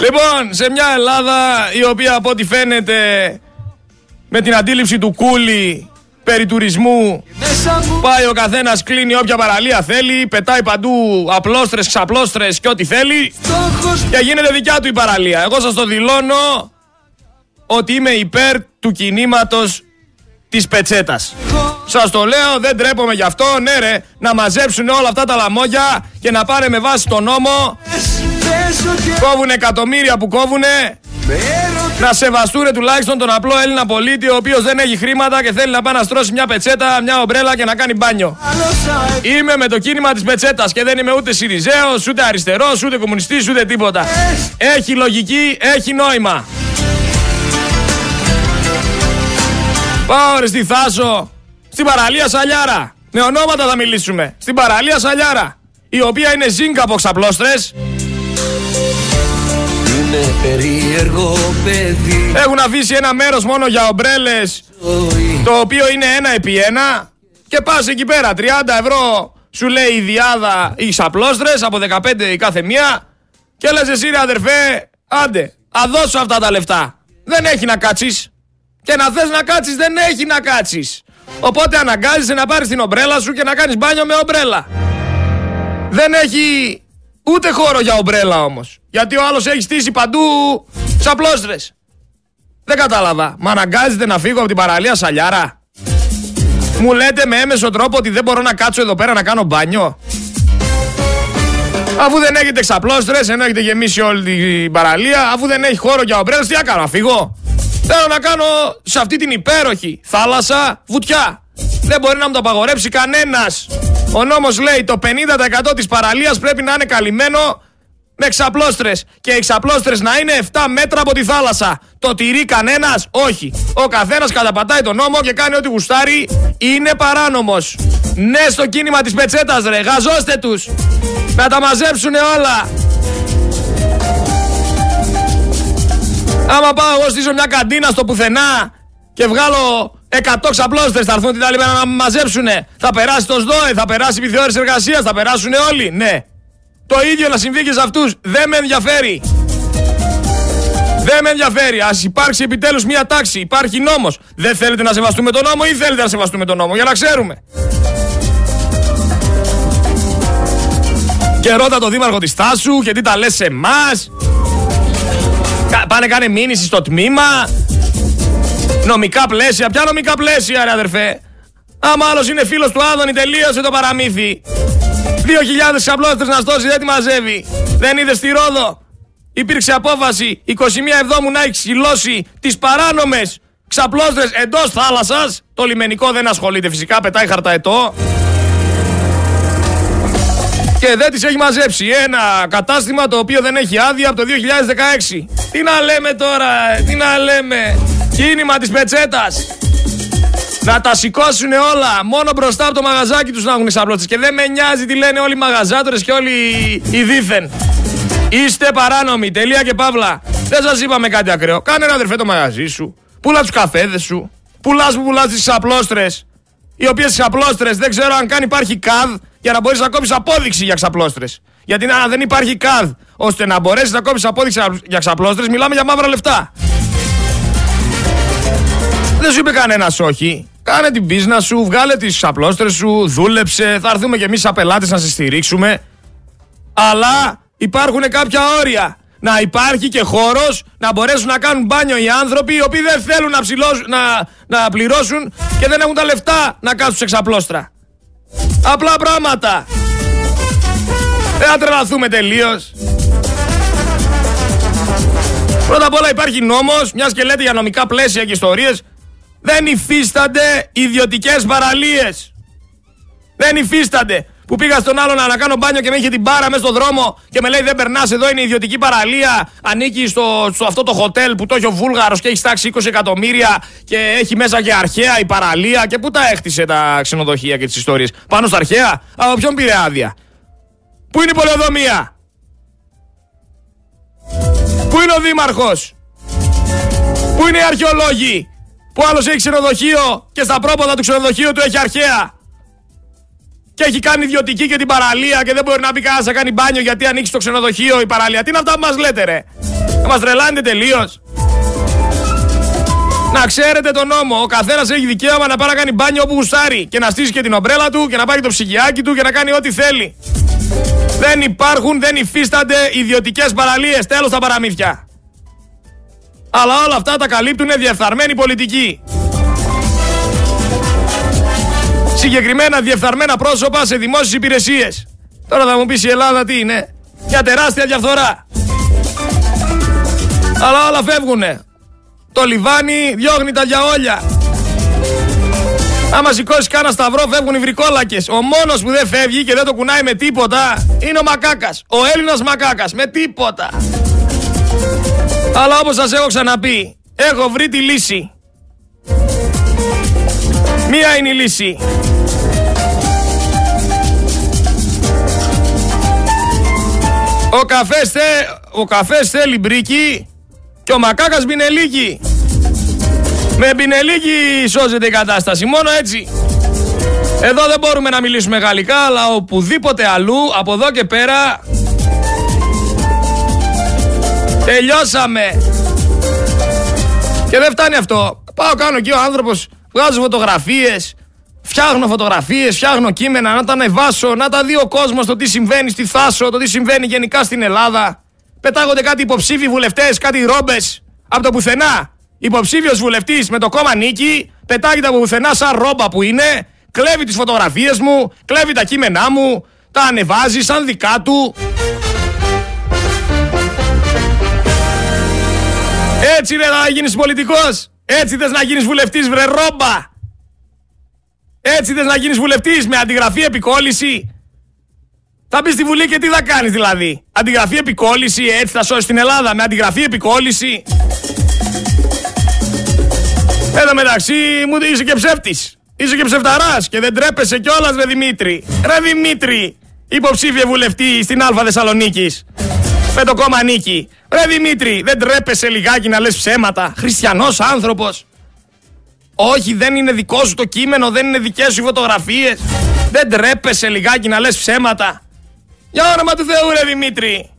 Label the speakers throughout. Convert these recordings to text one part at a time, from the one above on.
Speaker 1: Λοιπόν, σε μια Ελλάδα η οποία από ό,τι φαίνεται με την αντίληψη του κούλι περί τουρισμού πάει ο καθένας κλείνει όποια παραλία θέλει, πετάει παντού απλώστρες, ξαπλώστρες και ό,τι θέλει και γίνεται δικιά του η παραλία. Εγώ σας το δηλώνω ότι είμαι υπέρ του κινήματος της πετσέτας. Σας το λέω, δεν τρέπομαι γι' αυτό, ναι ρε, να μαζέψουν όλα αυτά τα λαμόγια και να πάνε με βάση τον νόμο. Κόβουν εκατομμύρια που κόβουνε. Να σεβαστούν τουλάχιστον τον απλό Έλληνα πολίτη ο οποίος δεν έχει χρήματα και θέλει να πάει να στρώσει μια πετσέτα, μια ομπρέλα και να κάνει μπάνιο. Είμαι με το κίνημα της πετσέτας και δεν είμαι ούτε Σιριζέος, ούτε αριστερός, ούτε κομμουνιστής, ούτε τίποτα. Έχει λογική, έχει νόημα. Πάω ρε στη Θάσο, στην παραλία Σαλιάρα. Με ονόματα θα μιλήσουμε. Στην παραλία Σαλιάρα. Η οποία είναι ζύγκα από ξαπλώστρες.
Speaker 2: Είναι περίεργο παιδί.
Speaker 1: Έχουν αφήσει ένα μέρος μόνο για ομπρέλες το οποίο είναι ένα επί ένα. Και πας εκεί πέρα 30 ευρώ σου λέει η διάδα οι ξαπλώστρες από 15 η κάθε μία και λες εσύ ρε αδερφέ άντε αδώσω αυτά τα λεφτά δεν έχει να κάτσεις. Και να θες να κάτσεις δεν έχει να κάτσεις. Οπότε αναγκάζεσαι να πάρεις την ομπρέλα σου και να κάνεις μπάνιο με ομπρέλα. Δεν έχει ούτε χώρο για ομπρέλα όμως γιατί ο άλλος έχει στήσει παντού ξαπλώστρες δεν κατάλαβα. Μα αναγκάζεται να φύγω από την παραλία Σαλιάρα. Μου λέτε με έμεσο τρόπο ότι δεν μπορώ να κάτσω εδώ πέρα να κάνω μπάνιο. Αφού δεν έχετε ξαπλώστρε, ενώ έχετε γεμίσει όλη την παραλία, αφού δεν έχει χώρο για ομπρέλα, τι να κάνω, να φύγω. Θέλω να κάνω σε αυτή την υπέροχη θάλασσα βουτιά. Δεν μπορεί να μου το απαγορέψει κανένας. Ο νόμος λέει το 50% της παραλίας πρέπει να είναι καλυμμένο με ξαπλώστρες. Και οι ξαπλώστρες να είναι 7 μέτρα από τη θάλασσα. Το τηρεί κανένας, όχι. Ο καθένας καταπατάει τον νόμο και κάνει ό,τι γουστάρει. Είναι παράνομος. Ναι, στο κίνημα της πετσέτας, ρε. Γαζώστε τους. Να τα μαζέψουν όλα. Άμα πάω εγώ στήσω μια καντίνα στο πουθενά και βγάλω 100 ξαπλώστρες θα έρθουν την άλλη μέρα να με μαζέψουνε. Θα περάσει το ΣΔΟΕ, θα περάσει η επιθεώρηση εργασίας, θα περάσουν όλοι. Ναι. Το ίδιο να συμβεί και σε αυτούς. Δεν με ενδιαφέρει. Δεν με ενδιαφέρει. Α υπάρξει επιτέλους μια τάξη. Υπάρχει νόμος. Δεν θέλετε να σεβαστούμε τον νόμο ή θέλετε να σεβαστούμε τον νόμο. Για να ξέρουμε. Και ρώτα το δήμαρχο της Τάσου και τι τα λες σε εμάς. Πάνε κάνε μήνυση στο τμήμα. Νομικά πλαίσια. Ποια νομικά πλαίσια, ρε αδερφέ. Άμα άλλος είναι φίλος του Άδωνη, τελείωσε το παραμύθι. 2.000 ξαπλώστρε να στώσει, δεν τη μαζεύει. Δεν είδε στη Ρόδο. Υπήρξε απόφαση 21 Εβδόμου να έχει ξυλώσει τις παράνομες ξαπλώστρες εντός θάλασσας. Το λιμενικό δεν ασχολείται φυσικά, πετάει χαρταετό. Και δεν τις έχει μαζέψει. Ένα κατάστημα το οποίο δεν έχει άδεια από το 2016. Τι να λέμε τώρα, τι να λέμε. Κίνημα της πετσέτας. Να τα σηκώσουν όλα. Μόνο μπροστά από το μαγαζάκι τους να έχουν ξαπλώσει. Και δεν με νοιάζει τι λένε όλοι οι μαγαζάτορες και όλοι οι δίθεν. Είστε παράνομοι. Τελεία και παύλα. Δεν σας είπαμε κάτι ακραίο. Κάνε ένα αδερφέ το μαγαζί σου. Πουλάς τους καφέδες σου. Πουλάς που πουλάς τις ξαπλώστρες. Οι οποίες ξαπλώστρες δεν ξέρω αν καν υπάρχει ΚΑΔ για να μπορείς να κόψεις απόδειξη για ξαπλώστρες. Γιατί αν δεν υπάρχει ΚΑΔ ώστε να μπορέσεις να κόψεις απόδειξη για ξαπλώστρες, μιλάμε για μαύρα λεφτά. Δεν σου είπε κανένας όχι. Κάνε την πίσνα σου, βγάλε τις ξαπλώστρε σου, δούλεψε. Θα έρθουμε κι εμείς σαν πελάτες να σε στηρίξουμε. Αλλά υπάρχουν κάποια όρια. Να υπάρχει και χώρος να μπορέσουν να κάνουν μπάνιο οι άνθρωποι οι οποίοι δεν θέλουν να, να, να πληρώσουν και δεν έχουν τα λεφτά να κάτσουν σε ξαπλώστρα. Απλά πράγματα. Δεν θα τρελαθούμε τελείως. Πρώτα απ' όλα υπάρχει νόμος, μια και λέτε για νομικά πλαίσια και ιστορίες, δεν υφίστανται ιδιωτικές παραλίες. Δεν υφίστανται. Που πήγα στον άλλον να κάνω μπάνιο και με είχε την μπάρα μέσα στον δρόμο και με λέει δεν περνάς εδώ είναι ιδιωτική παραλία. Ανήκει στο, στο αυτό το χοτέλ που το έχει ο Βούλγαρος και έχει στάξει 20 εκατομμύρια και έχει μέσα και αρχαία η παραλία. Και πού τα έχτισε τα ξενοδοχεία και τις ιστορίες; Πάνω στα αρχαία; Από ποιον πήρε άδεια. Πού είναι η πολεοδομία; Πού είναι ο δήμαρχος; Πού είναι οι αρχαιολόγοι; Που άλλος έχει ξενοδοχείο και στα πρόποδα του ξενοδοχείου του έχει αρχαία. Και έχει κάνει ιδιωτική και την παραλία και δεν μπορεί να μπει κανένας να κάνει μπάνιο γιατί ανοίξει το ξενοδοχείο η παραλία. Τι είναι αυτά που μας λέτε, ρε; Θα μας τρελάνετε τελείως. Να ξέρετε τον νόμο. Ο καθένας έχει δικαίωμα να πάει να κάνει μπάνιο όπου γουστάρει και να στήσει και την ομπρέλα του και να πάει το ψυγιάκι του και να κάνει ό,τι θέλει. Δεν υπάρχουν, δεν υφίστανται ιδιωτικές παραλίες. Τέλος τα παραμύθια. Αλλά όλα αυτά τα καλύπτουν διεφθαρμένοι πολιτικοί. Συγκεκριμένα διεφθαρμένα πρόσωπα σε δημόσιες υπηρεσίες. Τώρα θα μου πεις η Ελλάδα τι είναι. Μια τεράστια διαφθορά. Αλλά όλα φεύγουνε. Το λιβάνι διώχνει τα γιαόλια. Άμα σηκώσεις κάνα σταυρό, φεύγουν οι βρικόλακες. Ο μόνος που δεν φεύγει και δεν το κουνάει με τίποτα είναι ο μακάκας. Ο Έλληνας μακάκας. Με τίποτα. Αλλά όπως σας έχω ξαναπεί, έχω βρει τη λύση. Μία είναι η λύση. Ο καφές, θε... ο καφές θέλει μπρίκι και ο μακάκας μπινελίκι. Με μπινελίκι σώζεται η κατάσταση, μόνο έτσι. Εδώ δεν μπορούμε να μιλήσουμε γαλλικά, αλλά οπουδήποτε αλλού, από εδώ και πέρα... Τελειώσαμε. Και δεν φτάνει αυτό. Πάω κάνω εκεί ο άνθρωπος, βγάζω φωτογραφίες, Φτιάχνω φωτογραφίες, φτιάχνω κείμενα, να τα ανεβάσω, να τα δει ο κόσμος το τι συμβαίνει στη Θάσο, το τι συμβαίνει γενικά στην Ελλάδα. Πετάγονται κάτι υποψήφιοι βουλευτές, κάτι ρόμπες από το πουθενά. Υποψήφιος βουλευτής με το κόμμα νίκη, πετάγεται από πουθενά σαν ρόμπα που είναι, κλέβει τις φωτογραφίες μου, κλέβει τα κείμενά μου, τα ανεβάζει σαν δικά του. Έτσι δεν θα γίνεις πολιτικός. Έτσι θες να γίνεις βουλευτής βρε ρόμπα. Έτσι θες να γίνεις βουλευτής με αντιγραφή επικόλυση. Θα μπεις στη Βουλή και τι θα κάνεις δηλαδή. Αντιγραφή επικόλυση, έτσι θα σώσεις την Ελλάδα με αντιγραφή επικόλυση. Εδώ μεταξύ μου είσαι και ψεύτης. Είσαι και ψευταράς και δεν τρέπεσαι κιόλας ρε Δημήτρη. Ρε Δημήτρη, υποψήφια βουλευτή στην Α Θεσσαλονίκης. Με το κόμμα νίκη. Ρε Δημήτρη, δεν τρέπεσαι λιγάκι να λες ψέματα. Χριστιανός άνθρωπος. Όχι, δεν είναι δικό σου το κείμενο, δεν είναι δικές σου οι φωτογραφίες. Δεν τρέπεσαι λιγάκι να λες ψέματα. Για όνομα του Θεού, ρε Δημήτρη.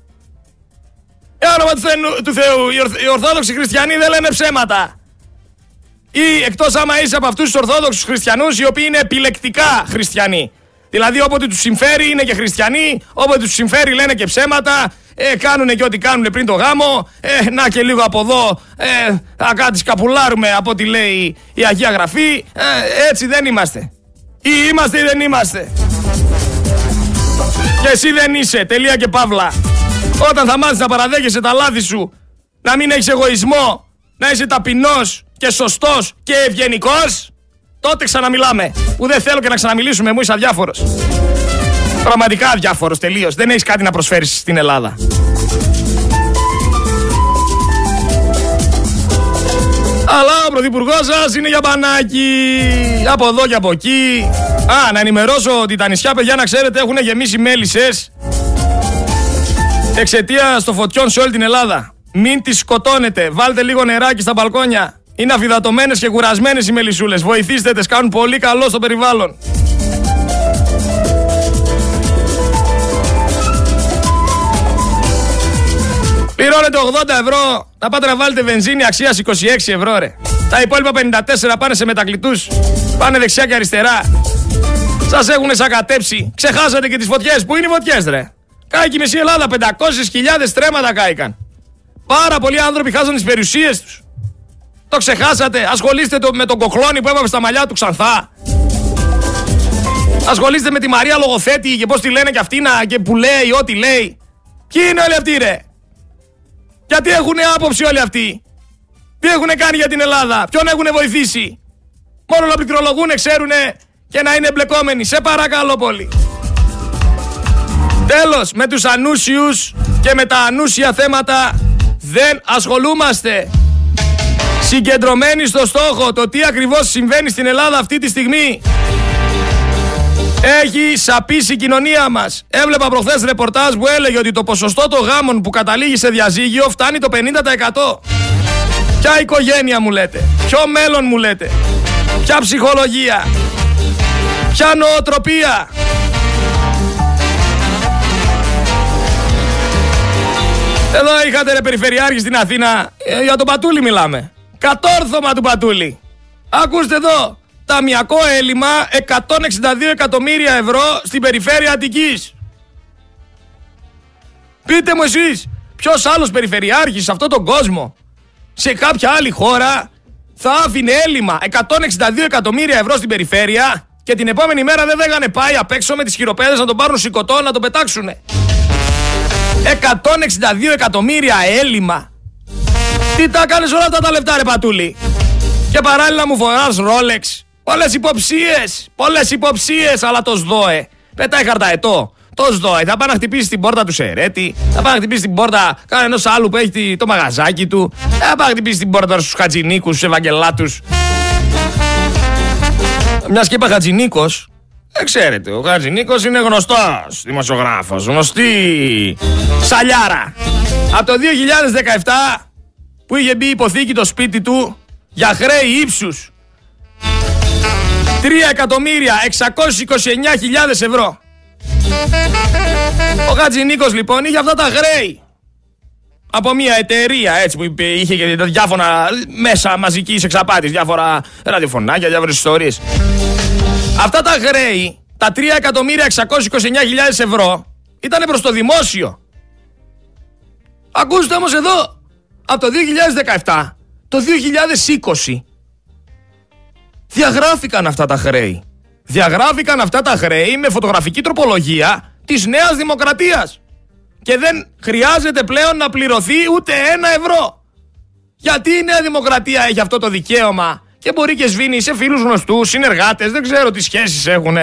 Speaker 1: Για όνομα του, Θεού, του Θεού. Οι, Ορθόδοξοι Χριστιανοί δεν λένε ψέματα. Ή εκτός άμα είσαι από αυτούς τους Ορθόδοξους Χριστιανούς, οι οποίοι είναι επιλεκτικά Χριστιανοί. Δηλαδή όποτε τους συμφέρει είναι και χριστιανοί, όποτε τους συμφέρει λένε και ψέματα, ε, κάνουν και ό,τι κάνουν πριν το γάμο, ε, να και λίγο από εδώ, ε, θα κάτι σκαπουλάρουμε από ό,τι λέει η Αγία Γραφή, ε, έτσι δεν είμαστε. Ή είμαστε ή δεν είμαστε. Και εσύ δεν είσαι, τελεία και παύλα. Όταν θα μάθεις να παραδέχεσαι τα λάθη σου, να μην έχεις εγωισμό, να είσαι ταπεινός και σωστός και ευγενικός, τότε ξαναμιλάμε. Που δεν θέλω και να ξαναμιλήσουμε, μου είσαι αδιάφορος. Πραγματικά αδιάφορος τελείως. Δεν έχεις κάτι να προσφέρεις στην Ελλάδα. Αλλά ο πρωθυπουργός σας είναι για μπανάκι. Από εδώ και από εκεί. Α, να ενημερώσω ότι τα νησιά, παιδιά, να ξέρετε, έχουν γεμίσει μέλισσες εξαιτία των φωτιών σε όλη την Ελλάδα. Μην τις σκοτώνετε. Βάλτε λίγο νεράκι στα μπαλκόνια. Είναι αφιδατωμένες και κουρασμένες οι μελισσούλες. Βοηθήστε τι, κάνουν πολύ καλό στο περιβάλλον. Πληρώνετε 80 ευρώ να πάτε να βάλετε βενζίνη αξίας 26 ευρώ, ρε. Τα υπόλοιπα 54 πάνε σε μετακλητούς. Πάνε δεξιά και αριστερά. Σας έχουν σακατέψει. Ξεχάσατε και τις φωτιές. Πού είναι οι φωτιές, ρε; Κάηκε η μισή Ελλάδα. 500.000 τρέματα κάηκαν. Πάρα πολλοί άνθρωποι χάσαν τις περιουσίες τους. Το ξεχάσατε. Ασχολείστε το με τον κοκλόνι που έβαλε στα μαλλιά του ξανθά. Ασχολείστε με τη Μαρία Λογοθέτη και πώς τη λένε και αυτή να και που λέει ό,τι λέει. Ποιοι είναι όλοι αυτοί, ρε; Γιατί έχουν άποψη όλοι αυτοί; Τι έχουν κάνει για την Ελλάδα; Ποιον έχουν βοηθήσει; Μόνο να πληκτρολογούν, ξέρουν και να είναι εμπλεκόμενοι. Σε παρακαλώ πολύ. Τέλος, με τους ανούσιους και με τα ανούσια θέματα δεν ασχολούμαστε. Συγκεντρωμένοι στο στόχο το τι ακριβώς συμβαίνει στην Ελλάδα αυτή τη στιγμή. Έχει σαπίσει η κοινωνία μας. Έβλεπα προχθές ρεπορτάζ που έλεγε ότι το ποσοστό των γάμων που καταλήγει σε διαζύγιο φτάνει το 50%. Ποια οικογένεια μου λέτε, ποιο μέλλον μου λέτε, ποια ψυχολογία, ποια νοοτροπία. Εδώ είχατε ρε περιφερειάρχη στην Αθήνα. Ε, για τον Πατούλη μιλάμε. Κατόρθωμα του Πατούλη. Ακούστε εδώ. Ταμιακό έλλειμμα 162 εκατομμύρια ευρώ στην περιφέρεια Αττικής. Πείτε μου εσείς, ποιος άλλος περιφερειάρχης σε αυτόν τον κόσμο, σε κάποια άλλη χώρα, θα άφηνε έλλειμμα 162 εκατομμύρια ευρώ στην περιφέρεια και την επόμενη μέρα δεν δέγανε πάει απ' έξω με τις χειροπέδες να τον πάρουν σηκωτό να τον πετάξουνε. 162 εκατομμύρια έλλειμμα. Τι τα κάνεις όλα αυτά τα λεφτά ρε Πατούλη; Και παράλληλα μου φοράς Rolex. Πολλές υποψίες. Πολλές υποψίες αλλά το ΣΔΟΕ. Πετάει χαρταετό. Το ΣΔΟΕ θα πάει να χτυπήσει την πόρτα του Σερέτη. Θα πάει να χτυπήσει την πόρτα κανένας άλλου που έχει το μαγαζάκι του. Θα πάει να χτυπήσει την πόρτα στους Χατζηνίκους, στους Ευαγγελάτους. Μιας και είπα Χατζηνίκος, δεν ξέρετε, ο Χατζη είναι γνωστός δημοσιογράφος, γνωστή σαλιάρα. Από το 2017 που είχε μπει υποθήκη το σπίτι του για χρέη ύψους 3.629.000 ευρώ. Ο Χατζη λοιπόν είχε αυτά τα χρέη από μια εταιρεία έτσι που είχε και διάφορα μέσα μαζικής εξαπάτης, διάφορα ραδιοφωνάκια, διάφορες ιστορίες. Αυτά τα χρέη, τα 3.629.000 ευρώ, ήταν προς το δημόσιο. Ακούστε όμως εδώ, από το 2017, το 2020, διαγράφηκαν αυτά τα χρέη. Διαγράφηκαν αυτά τα χρέη με φωτογραφική τροπολογία της Νέας Δημοκρατίας. Και δεν χρειάζεται πλέον να πληρωθεί ούτε ένα ευρώ. Γιατί η Νέα Δημοκρατία έχει αυτό το δικαίωμα και μπορεί και σβήνει σε φίλους γνωστούς, συνεργάτες, δεν ξέρω τι σχέσεις έχουν.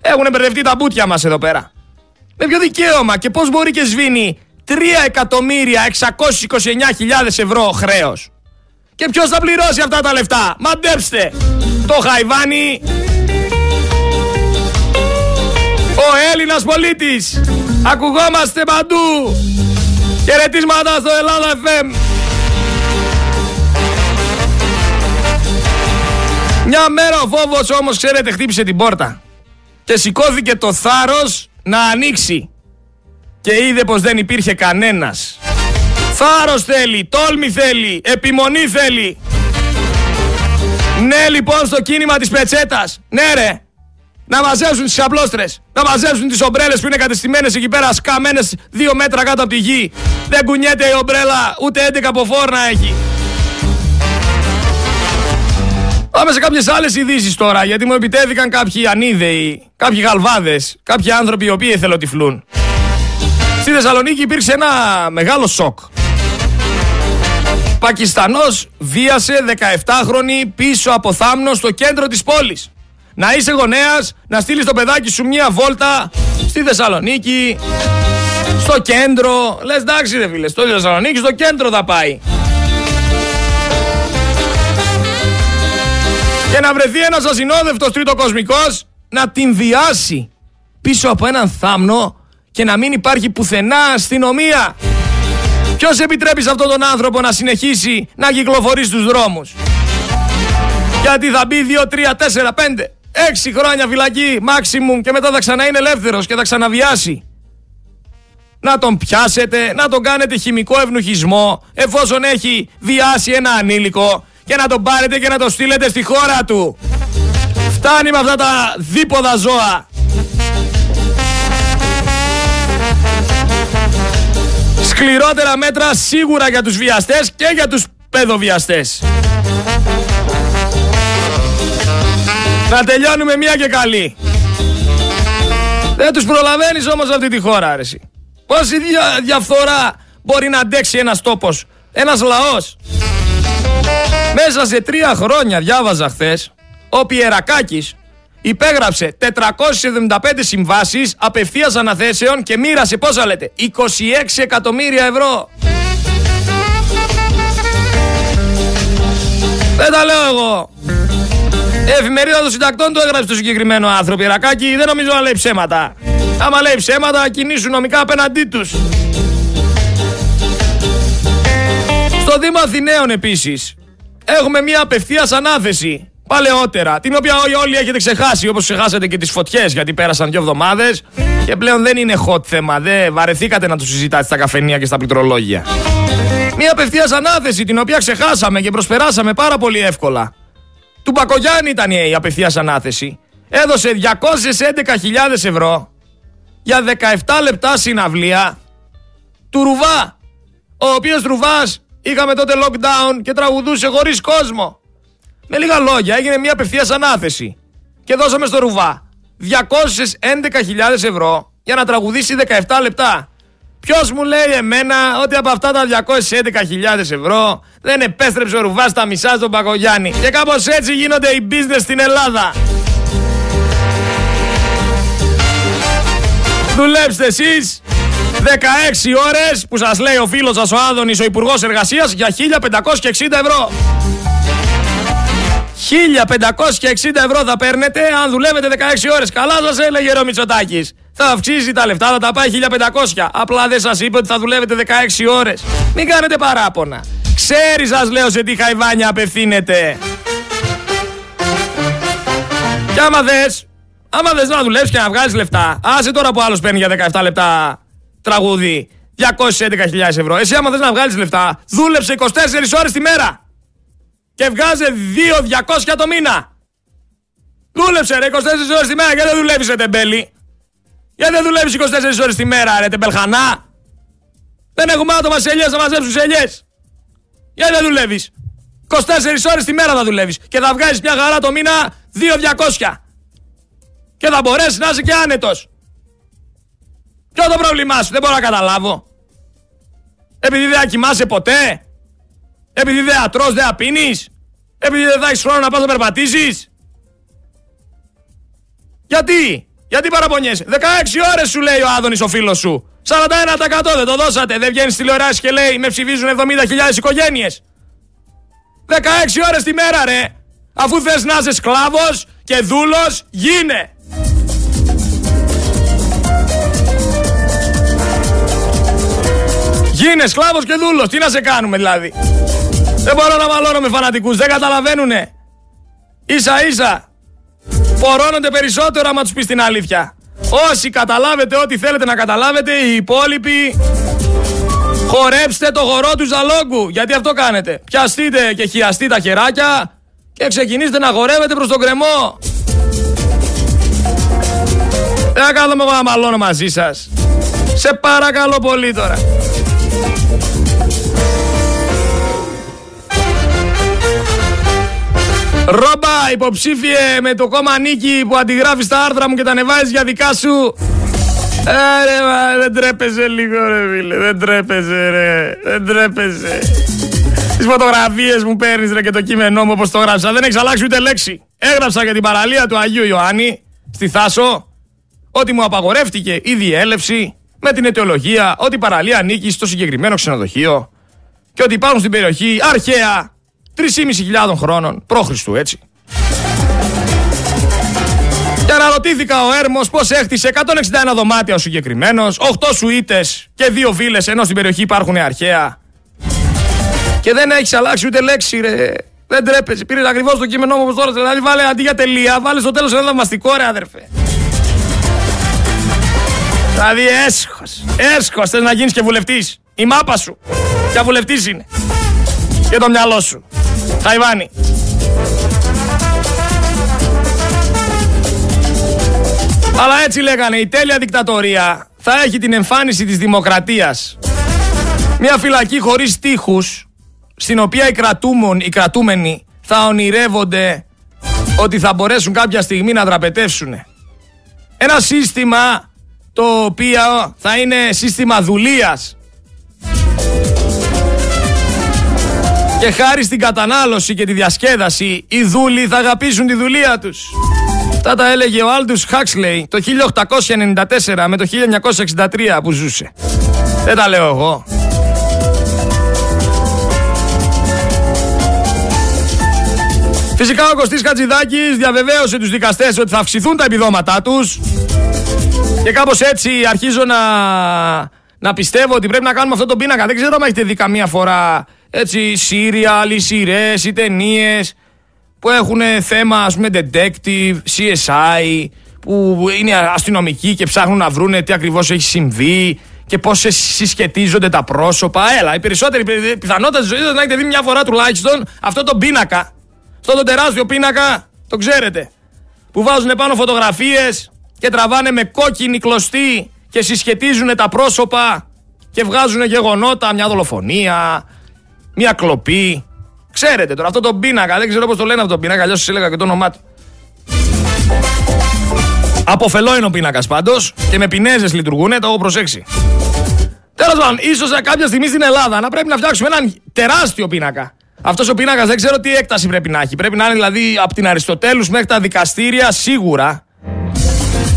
Speaker 1: Έχουν μπερδευτεί τα μπούτια μας εδώ πέρα. Με ποιο δικαίωμα και πώς μπορεί και σβήνει 3.629.000 ευρώ χρέος. Και ποιος θα πληρώσει αυτά τα λεφτά; Μαντέψτε. Το Χαϊβάνι. Ο Έλληνας πολίτης. Ακουγόμαστε παντού. Χαιρετίσματα στο Ελλάδα FM. Μια μέρα ο φόβος όμως ξέρετε χτύπησε την πόρτα και σηκώθηκε το θάρρος να ανοίξει και είδε πως δεν υπήρχε κανένας. Θάρρος θέλει, τόλμη θέλει, επιμονή θέλει. Ναι λοιπόν στο κίνημα της πετσέτας. Ναι ρε. Να μαζέψουν τις απλώστρες. Να μαζέψουν τις ομπρέλες που είναι κατεστημένες εκεί πέρα σκαμμένες δύο μέτρα κάτω από τη γη. Δεν κουνιέται η ομπρέλα ούτε 11 από φόρνα έχει. Πάμε σε κάποιες άλλες ειδήσεις τώρα, γιατί μου επιτέθηκαν κάποιοι ανίδεοι, κάποιοι γαλβάδες, κάποιοι άνθρωποι οι οποίοι εθελοτυφλούν. Στη Θεσσαλονίκη υπήρξε ένα μεγάλο σοκ. Πακιστανός βίασε 17χρονη πίσω από θάμνο στο κέντρο της πόλης. Να είσαι γονέας, να στείλεις το παιδάκι σου μια βόλτα στη Θεσσαλονίκη, στο κέντρο. Λες εντάξει ρε φίλε, στο Θεσσαλονίκη, στο κέντρο θα πάει. και να βρεθεί ένας ασυνόδευτος τρίτο κοσμικός να την διάσει πίσω από έναν θάμνο και να μην υπάρχει πουθενά αστυνομία. Ποιος επιτρέπει σε αυτόν τον άνθρωπο να συνεχίσει να κυκλοφορεί στους δρόμους; Γιατί θα μπει 2, 3, 4, 5, 6 χρόνια φυλακή maximum και μετά θα ξανά είναι ελεύθερος και θα ξαναβιάσει. Να τον πιάσετε, να τον κάνετε χημικό ευνουχισμό εφόσον έχει βιάσει ένα ανήλικο και να τον πάρετε και να το στείλετε στη χώρα του. Φτάνει με αυτά τα δίποδα ζώα. Σκληρότερα μέτρα σίγουρα για τους βιαστές και για τους παιδοβιαστές. Να τελειώνουμε μία και καλή. Δεν τους προλαβαίνεις όμως αυτή τη χώρα, αρέσει. Πόση δια, διαφθορά μπορεί να αντέξει ένας τόπος, ένας λαός. Μέσα σε τρία χρόνια διάβαζα χθες, ο Πιερακάκης υπέγραψε 475 συμβάσεις απευθείας αναθέσεων και μοίρασε πόσα λέτε 26 εκατομμύρια ευρώ. Δεν τα λέω εγώ. εφημερίδα των συντακτών το έγραψε το συγκεκριμένο άνθρωπο. Πιερακάκη δεν νομίζω να λέει ψέματα. Άμα λέει ψέματα, κινήσουν νομικά απέναντί τους. Στο Δήμο Αθηναίων επίσης έχουμε μια απευθείας ανάθεση παλαιότερα, την οποία όλοι έχετε ξεχάσει, όπως ξεχάσατε και τις φωτιές, γιατί πέρασαν δύο εβδομάδες. Και πλέον δεν είναι hot θέμα. Δεν βαρεθήκατε να το συζητάτε στα καφενεία και στα πληκτρολόγια. Μια απευθείας ανάθεση την οποία ξεχάσαμε και προσπεράσαμε πάρα πολύ εύκολα. Του Μπακογιάννη ήταν η απευθείας ανάθεση. Έδωσε 211.000 ευρώ για 17 λεπτά συναυλία του Ρουβά. Ο οποίος Ρουβάς είχαμε τότε lockdown και τραγουδούσε χωρίς κόσμο. Με λίγα λόγια έγινε μια απευθείας ανάθεση και δώσαμε στο Ρουβά 211.000 ευρώ για να τραγουδήσει 17 λεπτά. Ποιος μου λέει εμένα ότι από αυτά τα 211.000 ευρώ δεν επέστρεψε ο Ρουβάς στα μισά στον Παγκογιάννη. Και κάπως έτσι γίνονται οι business στην Ελλάδα. Δουλέψτε εσείς 16 ώρες που σας λέει ο φίλος σας ο Άδωνης ο Υπουργός Εργασίας για 1560 ευρώ. 1560 ευρώ θα παίρνετε αν δουλεύετε 16 ώρες. Καλά σας έλεγε ο Μητσοτάκης. Θα αυξήσει τα λεφτά, θα τα πάει 1500. Απλά δεν σας είπε ότι θα δουλεύετε 16 ώρες. Μην κάνετε παράπονα. Ξέρει σας λέω σε τι χαϊβάνια απευθύνεται. Και άμα δες, άμα δες να δουλέψεις και να βγάλεις λεφτά, άσε τώρα που άλλος παίρνει για 17 λεπτά τραγούδι 211.000 ευρώ. Εσύ άμα θες να βγάλεις λεφτά, δούλεψε 24 ώρες τη μέρα και βγάζε 2.200 το μήνα. Δούλεψε ρε 24 ώρες τη μέρα και δεν δουλεύεις ρε τεμπέλη; Γιατί δεν δουλεύεις 24 ώρες τη μέρα ρε τεμπελχανά; Δεν έχουμε άτομα σε ελιές να μαζέψουν σε ελιές. Γιατί δεν δουλεύεις; 24 ώρες τη μέρα θα δουλεύεις και θα βγάζεις μια χαρά το μήνα 2.200. Και θα μπορέσεις να είσαι και άνετος. Ποιο το πρόβλημά σου, δεν μπορώ να καταλάβω. Επειδή δεν κοιμάσαι ποτέ. Επειδή δεν ατρώς, δεν απίνεις; Επειδή δεν θα έχεις χρόνο να πας να περπατήσεις; Γιατί, γιατί παραπονιέσαι; 16 ώρες σου λέει ο Άδωνης ο φίλος σου. 41% δεν το δώσατε. Δεν βγαίνεις τηλεοράση και λέει με ψηφίζουν 70.000 οικογένειες. 16 ώρες τη μέρα ρε. Αφού θες να είσαι σκλάβος και δούλος, γίνε. Γίνε σκλάβος και δούλος. Τι να σε κάνουμε δηλαδή. Δεν μπορώ να μαλώνω με φανατικούς. Δεν καταλαβαίνουνε. Ίσα ίσα. Φορώνονται περισσότερο άμα τους πεις την αλήθεια. Όσοι καταλάβετε ό,τι θέλετε να καταλάβετε, οι υπόλοιποι χορέψτε το χορό του ζαλόγκου. Γιατί αυτό κάνετε. Πιαστείτε και χιαστείτε τα χεράκια και ξεκινήστε να χορεύετε προς τον κρεμό. Δεν θα κάνω εγώ να μαλώνω μαζί σας. Σε παρακαλώ πολύ τώρα. Ρόμπα, υποψήφιε με το κόμμα Νίκη που αντιγράφεις τα άρθρα μου και τα ανεβάζεις για δικά σου. Ε, μα, δεν τρέπεζε λίγο ρε φίλε, δεν τρέπεζε ρε, δεν τρέπεζε. Τις φωτογραφίες μου παίρνεις ρε και το κείμενό μου όπως το γράψα, δεν έχεις αλλάξει ούτε λέξη. Έγραψα για την παραλία του Αγίου Ιωάννη, στη Θάσο, ότι μου απαγορεύτηκε η διέλευση με την αιτιολογία ότι η παραλία ανήκει στο συγκεκριμένο ξενοδοχείο και ότι υπάρχουν στην περιοχή αρχαία 3.500 χρόνων π.Χ. έτσι. Και αναρωτήθηκα ο Έρμος πώς έχτισε 161 δωμάτια ο συγκεκριμένος, 8 σουίτες και 2 βίλες ενώ στην περιοχή υπάρχουν αρχαία. Και δεν έχεις αλλάξει ούτε λέξη, ρε. Δεν τρέπεσαι. Πήρες ακριβώς το κείμενό μου όπως τώρα. Δηλαδή, βάλε αντί για τελεία, βάλε στο τέλος ένα δαυμαστικό, ρε αδερφέ. Δηλαδή, έσχος. Έσχος. Θες να γίνεις και βουλευτής. Η μάπα σου. Και βουλευτής είναι. Και το μυαλό σου. Ταϊβάνι. Αλλά έτσι λέγανε, η τέλεια δικτατορία θα έχει την εμφάνιση της δημοκρατίας. Μια φυλακή χωρίς τείχους, στην οποία οι, κρατούμον, οι κρατούμενοι θα ονειρεύονται ότι θα μπορέσουν κάποια στιγμή να δραπετεύσουν. Ένα σύστημα το οποίο θα είναι σύστημα δουλείας Και χάρη στην κατανάλωση και τη διασκέδαση, οι δούλοι θα αγαπήσουν τη δουλεία τους. Αυτά τα έλεγε ο Άλντους Χάξλεϊ το 1894 με το 1963 που ζούσε. Δεν τα λέω εγώ. Φυσικά ο Κωστής Χατζηδάκης διαβεβαίωσε τους δικαστές ότι θα αυξηθούν τα επιδόματά τους και κάπως έτσι αρχίζω να, να πιστεύω ότι πρέπει να κάνουμε αυτό το πίνακα. Δεν ξέρω αν έχετε δει καμία φορά έτσι σύριαλ ή σειρές ή ταινίες που έχουν θέμα ας πούμε detective, CSI που είναι αστυνομικοί και ψάχνουν να βρούνε τι ακριβώς έχει συμβεί και πώς συσχετίζονται τα πρόσωπα. Έλα, η περισσότερη πιθανότητα τη ζωή σα να έχετε δει μια φορά τουλάχιστον αυτό το πίνακα. Αυτό το τεράστιο πίνακα, το ξέρετε. Που βάζουν πάνω φωτογραφίες και τραβάνε με κόκκινη κλωστή και συσχετίζουν τα πρόσωπα και βγάζουν γεγονότα, μια δολοφονία, μια κλοπή. Ξέρετε τώρα αυτό το πίνακα, δεν ξέρω πώς το λένε αυτό το πίνακα, αλλιώς σας έλεγα και το όνομά του. Αποφελό είναι ο πίνακας πάντως και με πινέζες λειτουργούν, το έχω προσέξει. Τέλος πάντων, ίσως κάποια στιγμή στην Ελλάδα να πρέπει να φτιάξουμε έναν τεράστιο πίνακα. Αυτός ο πίνακας δεν ξέρω τι έκταση πρέπει να έχει. Πρέπει να είναι δηλαδή από την Αριστοτέλους μέχρι τα δικαστήρια σίγουρα.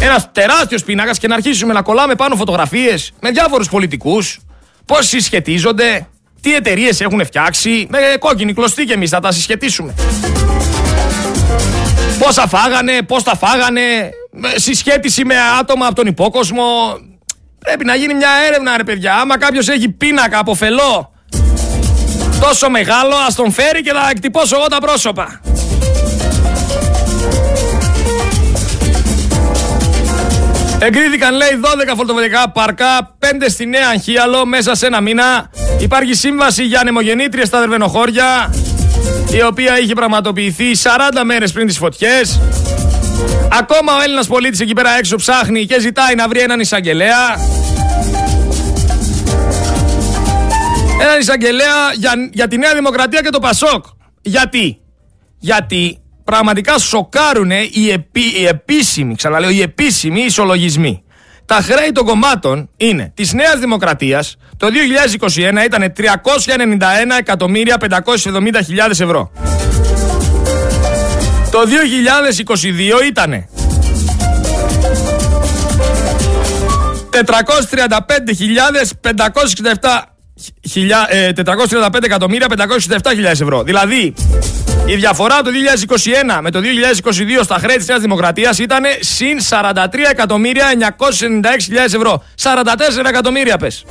Speaker 1: Ένας τεράστιος πίνακας και να αρχίσουμε να κολλάμε πάνω φωτογραφίες με διάφορους πολιτικούς. Πώς συσχετίζονται, τι εταιρείες έχουν φτιάξει; Με κόκκινη κλωστή και εμείς θα τα συσχετίσουμε. Πόσα φάγανε, πώς τα φάγανε, συσχέτιση με άτομα από τον υπόκοσμο. Πρέπει να γίνει μια έρευνα, ρε παιδιά. Άμα κάποιος έχει πίνακα από φελό τόσο μεγάλο, ας τον φέρει και θα εκτυπώσω εγώ τα πρόσωπα. Εγκρίθηκαν λέει 12 φωτοβολικά παρκά, 5 στη Νέα Αγχίαλο μέσα σε ένα μήνα. Υπάρχει σύμβαση για ανεμογεννήτρια στα Δερβενοχώρια, η οποία είχε πραγματοποιηθεί 40 μέρες πριν τις φωτιές. Ακόμα ο Έλληνας πολίτης εκεί πέρα έξω ψάχνει και ζητάει να βρει έναν εισαγγελέα. Έναν εισαγγελέα για, για τη Νέα Δημοκρατία και το Πασόκ. Γιατί; Γιατί πραγματικά σοκάρουν οι, επί, οι επίσημοι, ξαναλέω, οι επίσημοι ισολογισμοί. Τα χρέη των κομμάτων είναι της Νέας Δημοκρατίας το 2021 ήταν 391.570.000 ευρώ. Το 2022 ήτανε 435.567 435 εκατομμύρια 567.000 ευρώ. Δηλαδή, η διαφορά το 2021 με το 2022 στα χρέη της Νέας Δημοκρατίας ήταν συν 43 εκατομμύρια 996.000 ευρώ. 44 εκατομμύρια πες.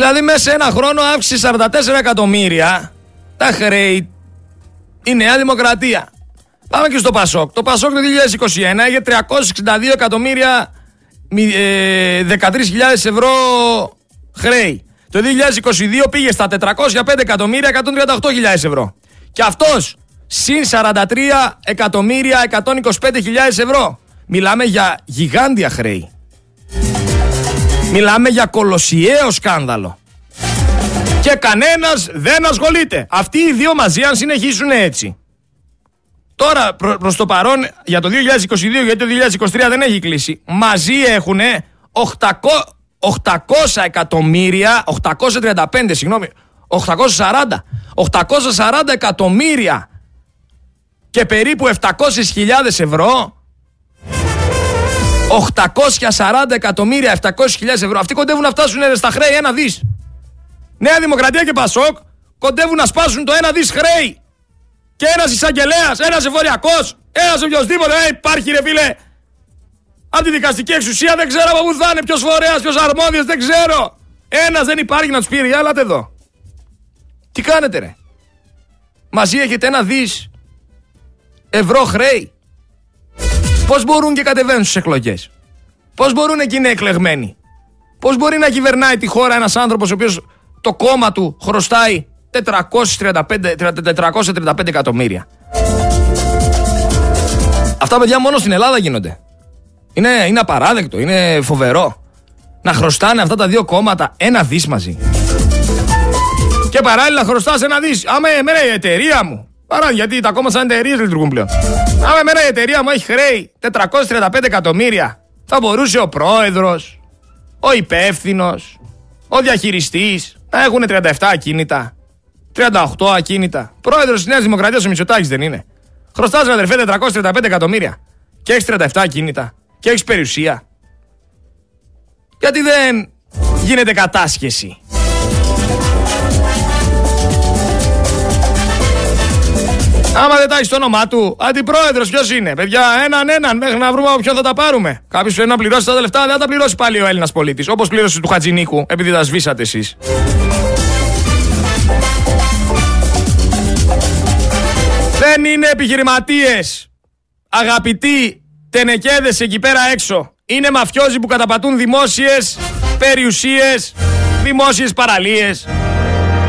Speaker 1: Δηλαδή μέσα σε ένα χρόνο αύξησε 44 εκατομμύρια τα χρέη η Νέα Δημοκρατία. Πάμε και στο Πασόκ. Το Πασόκ το 2021 είχε 362 εκατομμύρια 13.000 ε, ευρώ χρέη. Το 2022 πήγε στα 405 εκατομμύρια 138.000 ευρώ. Και αυτός συν 43 εκατομμύρια 125.000 ευρώ. Μιλάμε για γιγάντια χρέη. Μιλάμε για κολοσιαίο σκάνδαλο. Και κανένας δεν ασχολείται. Αυτοί οι δύο μαζί αν συνεχίσουν έτσι. Τώρα προ, προς το παρόν για το 2022 γιατί το 2023 δεν έχει κλείσει. Μαζί έχουν 800, 800 εκατομμύρια, 835 συγγνώμη, 840, 840 εκατομμύρια και περίπου 700.000 ευρώ 840 εκατομμύρια, 700.000 ευρώ. Αυτοί κοντεύουν να φτάσουν στα χρέη ένα δις. Νέα Δημοκρατία και Πασόκ κοντεύουν να σπάσουν το ένα δις χρέη. Και ένας εισαγγελέας, ένας εφοριακό, ένας οποιοδήποτε. Ε, υπάρχει ρε φίλε. Από τη δικαστική εξουσία δεν ξέρω από πού θα είναι, ποιος φορέας, ποιος αρμόδιος, δεν ξέρω. Ένας δεν υπάρχει να τους πει, για έλατε εδώ. Τι κάνετε, ρε. Μαζί έχετε ένα δις ευρώ χρέη. Πώς μπορούν και κατεβαίνουν στις εκλογές; Πώς μπορούν εκεί είναι εκλεγμένοι; Πώς μπορεί να κυβερνάει τη χώρα ένας άνθρωπος ο οποίος το κόμμα του χρωστάει 435, 435 εκατομμύρια; Αυτά παιδιά μόνο στην Ελλάδα γίνονται. Είναι, είναι απαράδεκτο, είναι φοβερό. Να χρωστάνε αυτά τα δύο κόμματα ένα δις μαζί. Και παράλληλα χρωστάς ένα δις. Άμα εμένα η εταιρεία μου. Παρά, γιατί τα κόμματα σαν εταιρείες λειτουργούν πλέον. Άμα εμένα η εταιρεία μου έχει χρέη 435 εκατομμύρια, θα μπορούσε ο πρόεδρος, ο υπεύθυνος, ο διαχειριστής να έχουν 37 ακίνητα. 38 ακίνητα. Πρόεδρος της Νέας Δημοκρατίας ο Μητσοτάκης δεν είναι. Χρωστάς αδερφέ 435 εκατομμύρια. Και έχεις 37 ακίνητα. Και έχεις περιουσία. Γιατί δεν γίνεται κατάσχεση. Άμα δεν τα έχεις το όνομά του, αντιπρόεδρος ποιος είναι. Παιδιά, έναν έναν μέχρι να βρούμε από ποιον θα τα πάρουμε. Κάποιος πρέπει να πληρώσει τα λεφτά, δεν θα τα πληρώσει πάλι ο Έλληνας πολίτης. Όπως πλήρωσε του Χατζηνίκου, επειδή τα σβήσατε εσείς. Δεν Δεν είναι επιχειρηματίες. Αγαπητοί τενεκέδες εκεί πέρα έξω. Είναι μαφιόζοι που καταπατούν δημόσιες περιουσίες, δημόσιες παραλίες.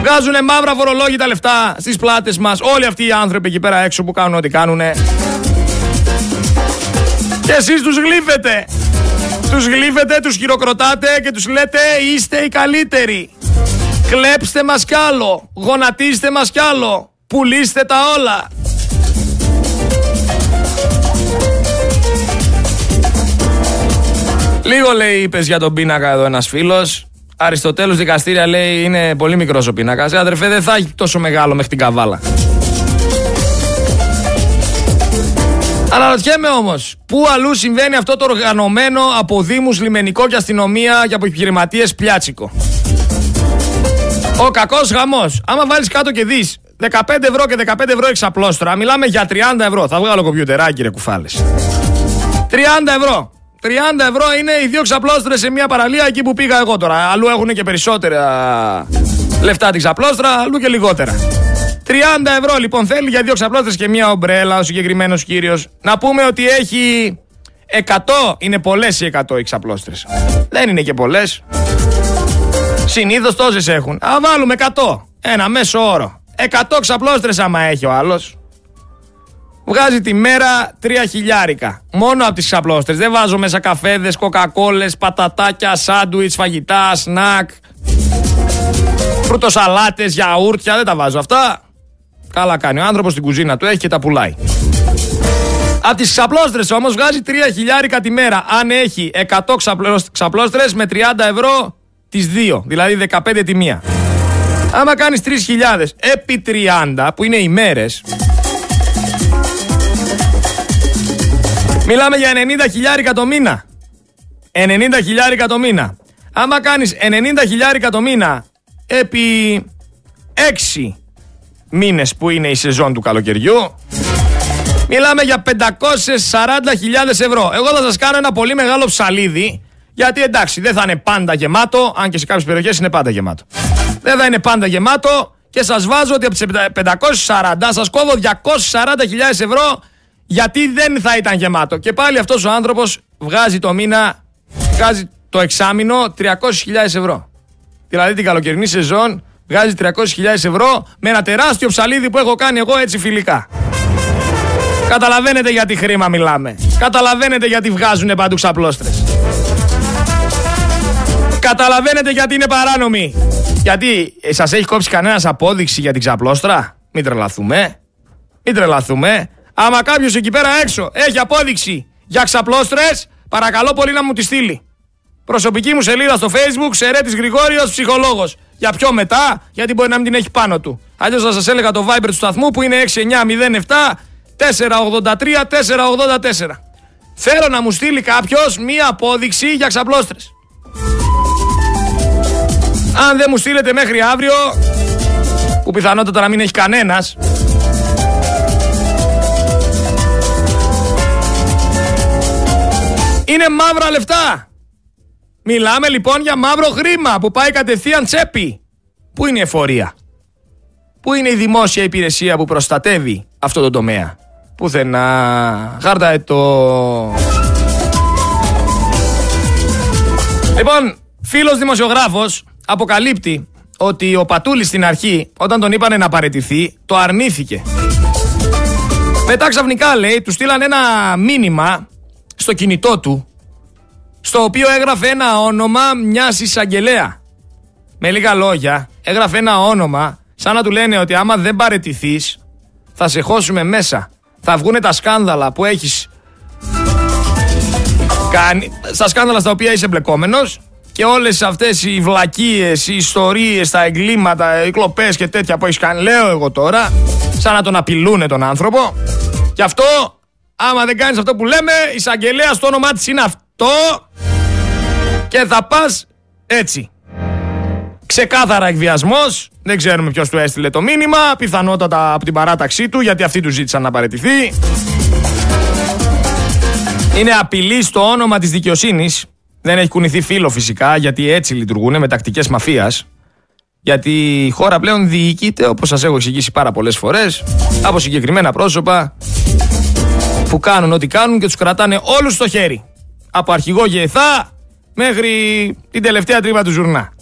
Speaker 1: Βγάζουν μαύρα φορολόγητα λεφτά στις πλάτες μας. Όλοι αυτοί οι άνθρωποι εκεί πέρα έξω που κάνουν ό,τι κάνουνε. Και εσείς τους γλύφετε. Τους γλύφετε, τους χειροκροτάτε και τους λέτε είστε οι καλύτεροι. Κλέψτε μας κι άλλο. Γονατίστε μας κι άλλο. Πουλήστε τα όλα. Λίγο λέει είπες για τον πίνακα εδώ ένας φίλος. Αριστοτέλους δικαστήρια λέει είναι πολύ μικρός ο πίνακας. Ε, αδερφέ δεν θα έχει τόσο μεγάλο μέχρι την καβάλα. Αναρωτιέμαι όμως, πού αλλού συμβαίνει αυτό το οργανωμένο από Δήμους, λιμενικό και αστυνομία και από επιχειρηματίες πλιάτσικο. Ο κακός γαμός. Άμα βάλεις κάτω και δεις 15 ευρώ και 15 ευρώ εξαπλώστρα, μιλάμε για 30 ευρώ. Θα βγάλω κομπιουτεράκι, ρε κουφάλες. 30 ευρώ. 30 ευρώ είναι οι δύο ξαπλώστρες σε μια παραλία εκεί που πήγα εγώ τώρα. Αλλού έχουν και περισσότερα λεφτά την ξαπλώστρα, αλλού και λιγότερα. 30 ευρώ λοιπόν θέλει για δύο ξαπλώστρες και μια ομπρέλα ο συγκεκριμένος κύριος. Να πούμε ότι έχει 100, είναι πολλές οι 100 οι ξαπλώστρες. Δεν είναι και πολλές. Συνήθως τόσες έχουν. Α, βάλουμε 100. Ένα μέσο όρο. 100 ξαπλώστρες άμα έχει ο άλλος. Βγάζει τη μέρα 3 χιλιάρικα. Μόνο από τις ξαπλώστρε. Δεν βάζω μέσα καφέδες, κοκακόλες, πατατάκια, σάντουιτς, φαγητά, σνακ. Φρουτοσαλάτες, γιαούρτια. Δεν τα βάζω αυτά. Καλά κάνει. Ο άνθρωπος στην κουζίνα του έχει και τα πουλάει. Από τις ξαπλώστρες όμως βγάζει 3 χιλιάρικα τη μέρα. Αν έχει 100 ξαπλώστρες με 30 ευρώ τις 2. Δηλαδή 15 τη μία. Άμα κάνεις 3.000 επί 30 που είναι οι μέρες. Μιλάμε για 90 χιλιάρικα το μήνα. 90 χιλιάρικα το μήνα. Άμα κάνεις 90 χιλιάρικα το μήνα επί 6 μήνες που είναι η σεζόν του καλοκαιριού Μιλάμε για 540.000 ευρώ. Εγώ θα σας κάνω ένα πολύ μεγάλο ψαλίδι γιατί εντάξει δεν θα είναι πάντα γεμάτο αν και σε κάποιες περιοχές είναι πάντα γεμάτο. Δεν θα είναι πάντα γεμάτο και σας βάζω ότι από τις 540 σας κόβω 240.000 ευρώ γιατί δεν θα ήταν γεμάτο. Και πάλι αυτός ο άνθρωπος βγάζει το μήνα, βγάζει το εξάμηνο 300.000 ευρώ. Δηλαδή την καλοκαιρινή σεζόν βγάζει 300.000 ευρώ με ένα τεράστιο ψαλίδι που έχω κάνει εγώ έτσι φιλικά. Καταλαβαίνετε γιατί χρήμα μιλάμε. Καταλαβαίνετε γιατί βγάζουν παντού ξαπλώστρες. Καταλαβαίνετε γιατί είναι παράνομοι. Γιατί ε, σας έχει κόψει κανένας απόδειξη για την ξαπλώστρα; Μην τρελαθούμε. Μην τρελαθούμε. Άμα κάποιος εκεί πέρα έξω έχει απόδειξη για ξαπλώστρες, παρακαλώ πολύ να μου τη στείλει. Προσωπική μου σελίδα στο facebook, Σερέτης Γρηγόριος, ψυχολόγος. Για πιο μετά, γιατί μπορεί να μην την έχει πάνω του. Αλλιώς θα σας έλεγα το Viber του σταθμού που είναι 6907 483 484. Θέλω να μου στείλει κάποιος μία απόδειξη για ξαπλώστρες. Αν δεν μου στείλετε μέχρι αύριο, που πιθανότατα να μην έχει κανένας, είναι μαύρα λεφτά. Μιλάμε λοιπόν για μαύρο χρήμα που πάει κατευθείαν τσέπη. Πού είναι η εφορία; Πού είναι η δημόσια υπηρεσία που προστατεύει αυτό το τομέα; Πουθενά. Χάρτα το... Λοιπόν, φίλος δημοσιογράφος αποκαλύπτει ότι ο Πατούλης στην αρχή, όταν τον είπανε να παρετηθεί, το αρνήθηκε. Μετά ξαφνικά λέει, του στείλαν ένα μήνυμα στο κινητό του, στο οποίο έγραφε ένα όνομα μιας εισαγγελέα. Με λίγα λόγια, έγραφε ένα όνομα, σαν να του λένε ότι άμα δεν παρετηθείς, θα σε χώσουμε μέσα. Θα βγούνε τα σκάνδαλα που έχεις κάνει, στα σκάνδαλα στα οποία είσαι μπλεκόμενος και όλες αυτές οι βλακίες, οι ιστορίες, τα εγκλήματα, οι κλοπές και τέτοια που έχεις κάνει, λέω εγώ τώρα, σαν να τον απειλούνε τον άνθρωπο. Γι' αυτό Άμα δεν κάνεις αυτό που λέμε, η εισαγγελέα στο όνομά της είναι αυτό και θα πας έτσι. Ξεκάθαρα εκβιασμός, δεν ξέρουμε ποιος του έστειλε το μήνυμα, πιθανότατα από την παράταξή του γιατί αυτοί τους ζήτησαν να παραιτηθεί. Είναι απειλή στο όνομα της δικαιοσύνης, δεν έχει κουνηθεί φίλο φυσικά γιατί έτσι λειτουργούν με τακτικές μαφίας. Γιατί η χώρα πλέον διοικείται, όπως σας έχω εξηγήσει πάρα πολλές φορές, από συγκεκριμένα πρόσωπα που κάνουν ό,τι κάνουν και τους κρατάνε όλους στο χέρι. Από αρχηγό Γεθά μέχρι την τελευταία τρύπα του ζουρνά.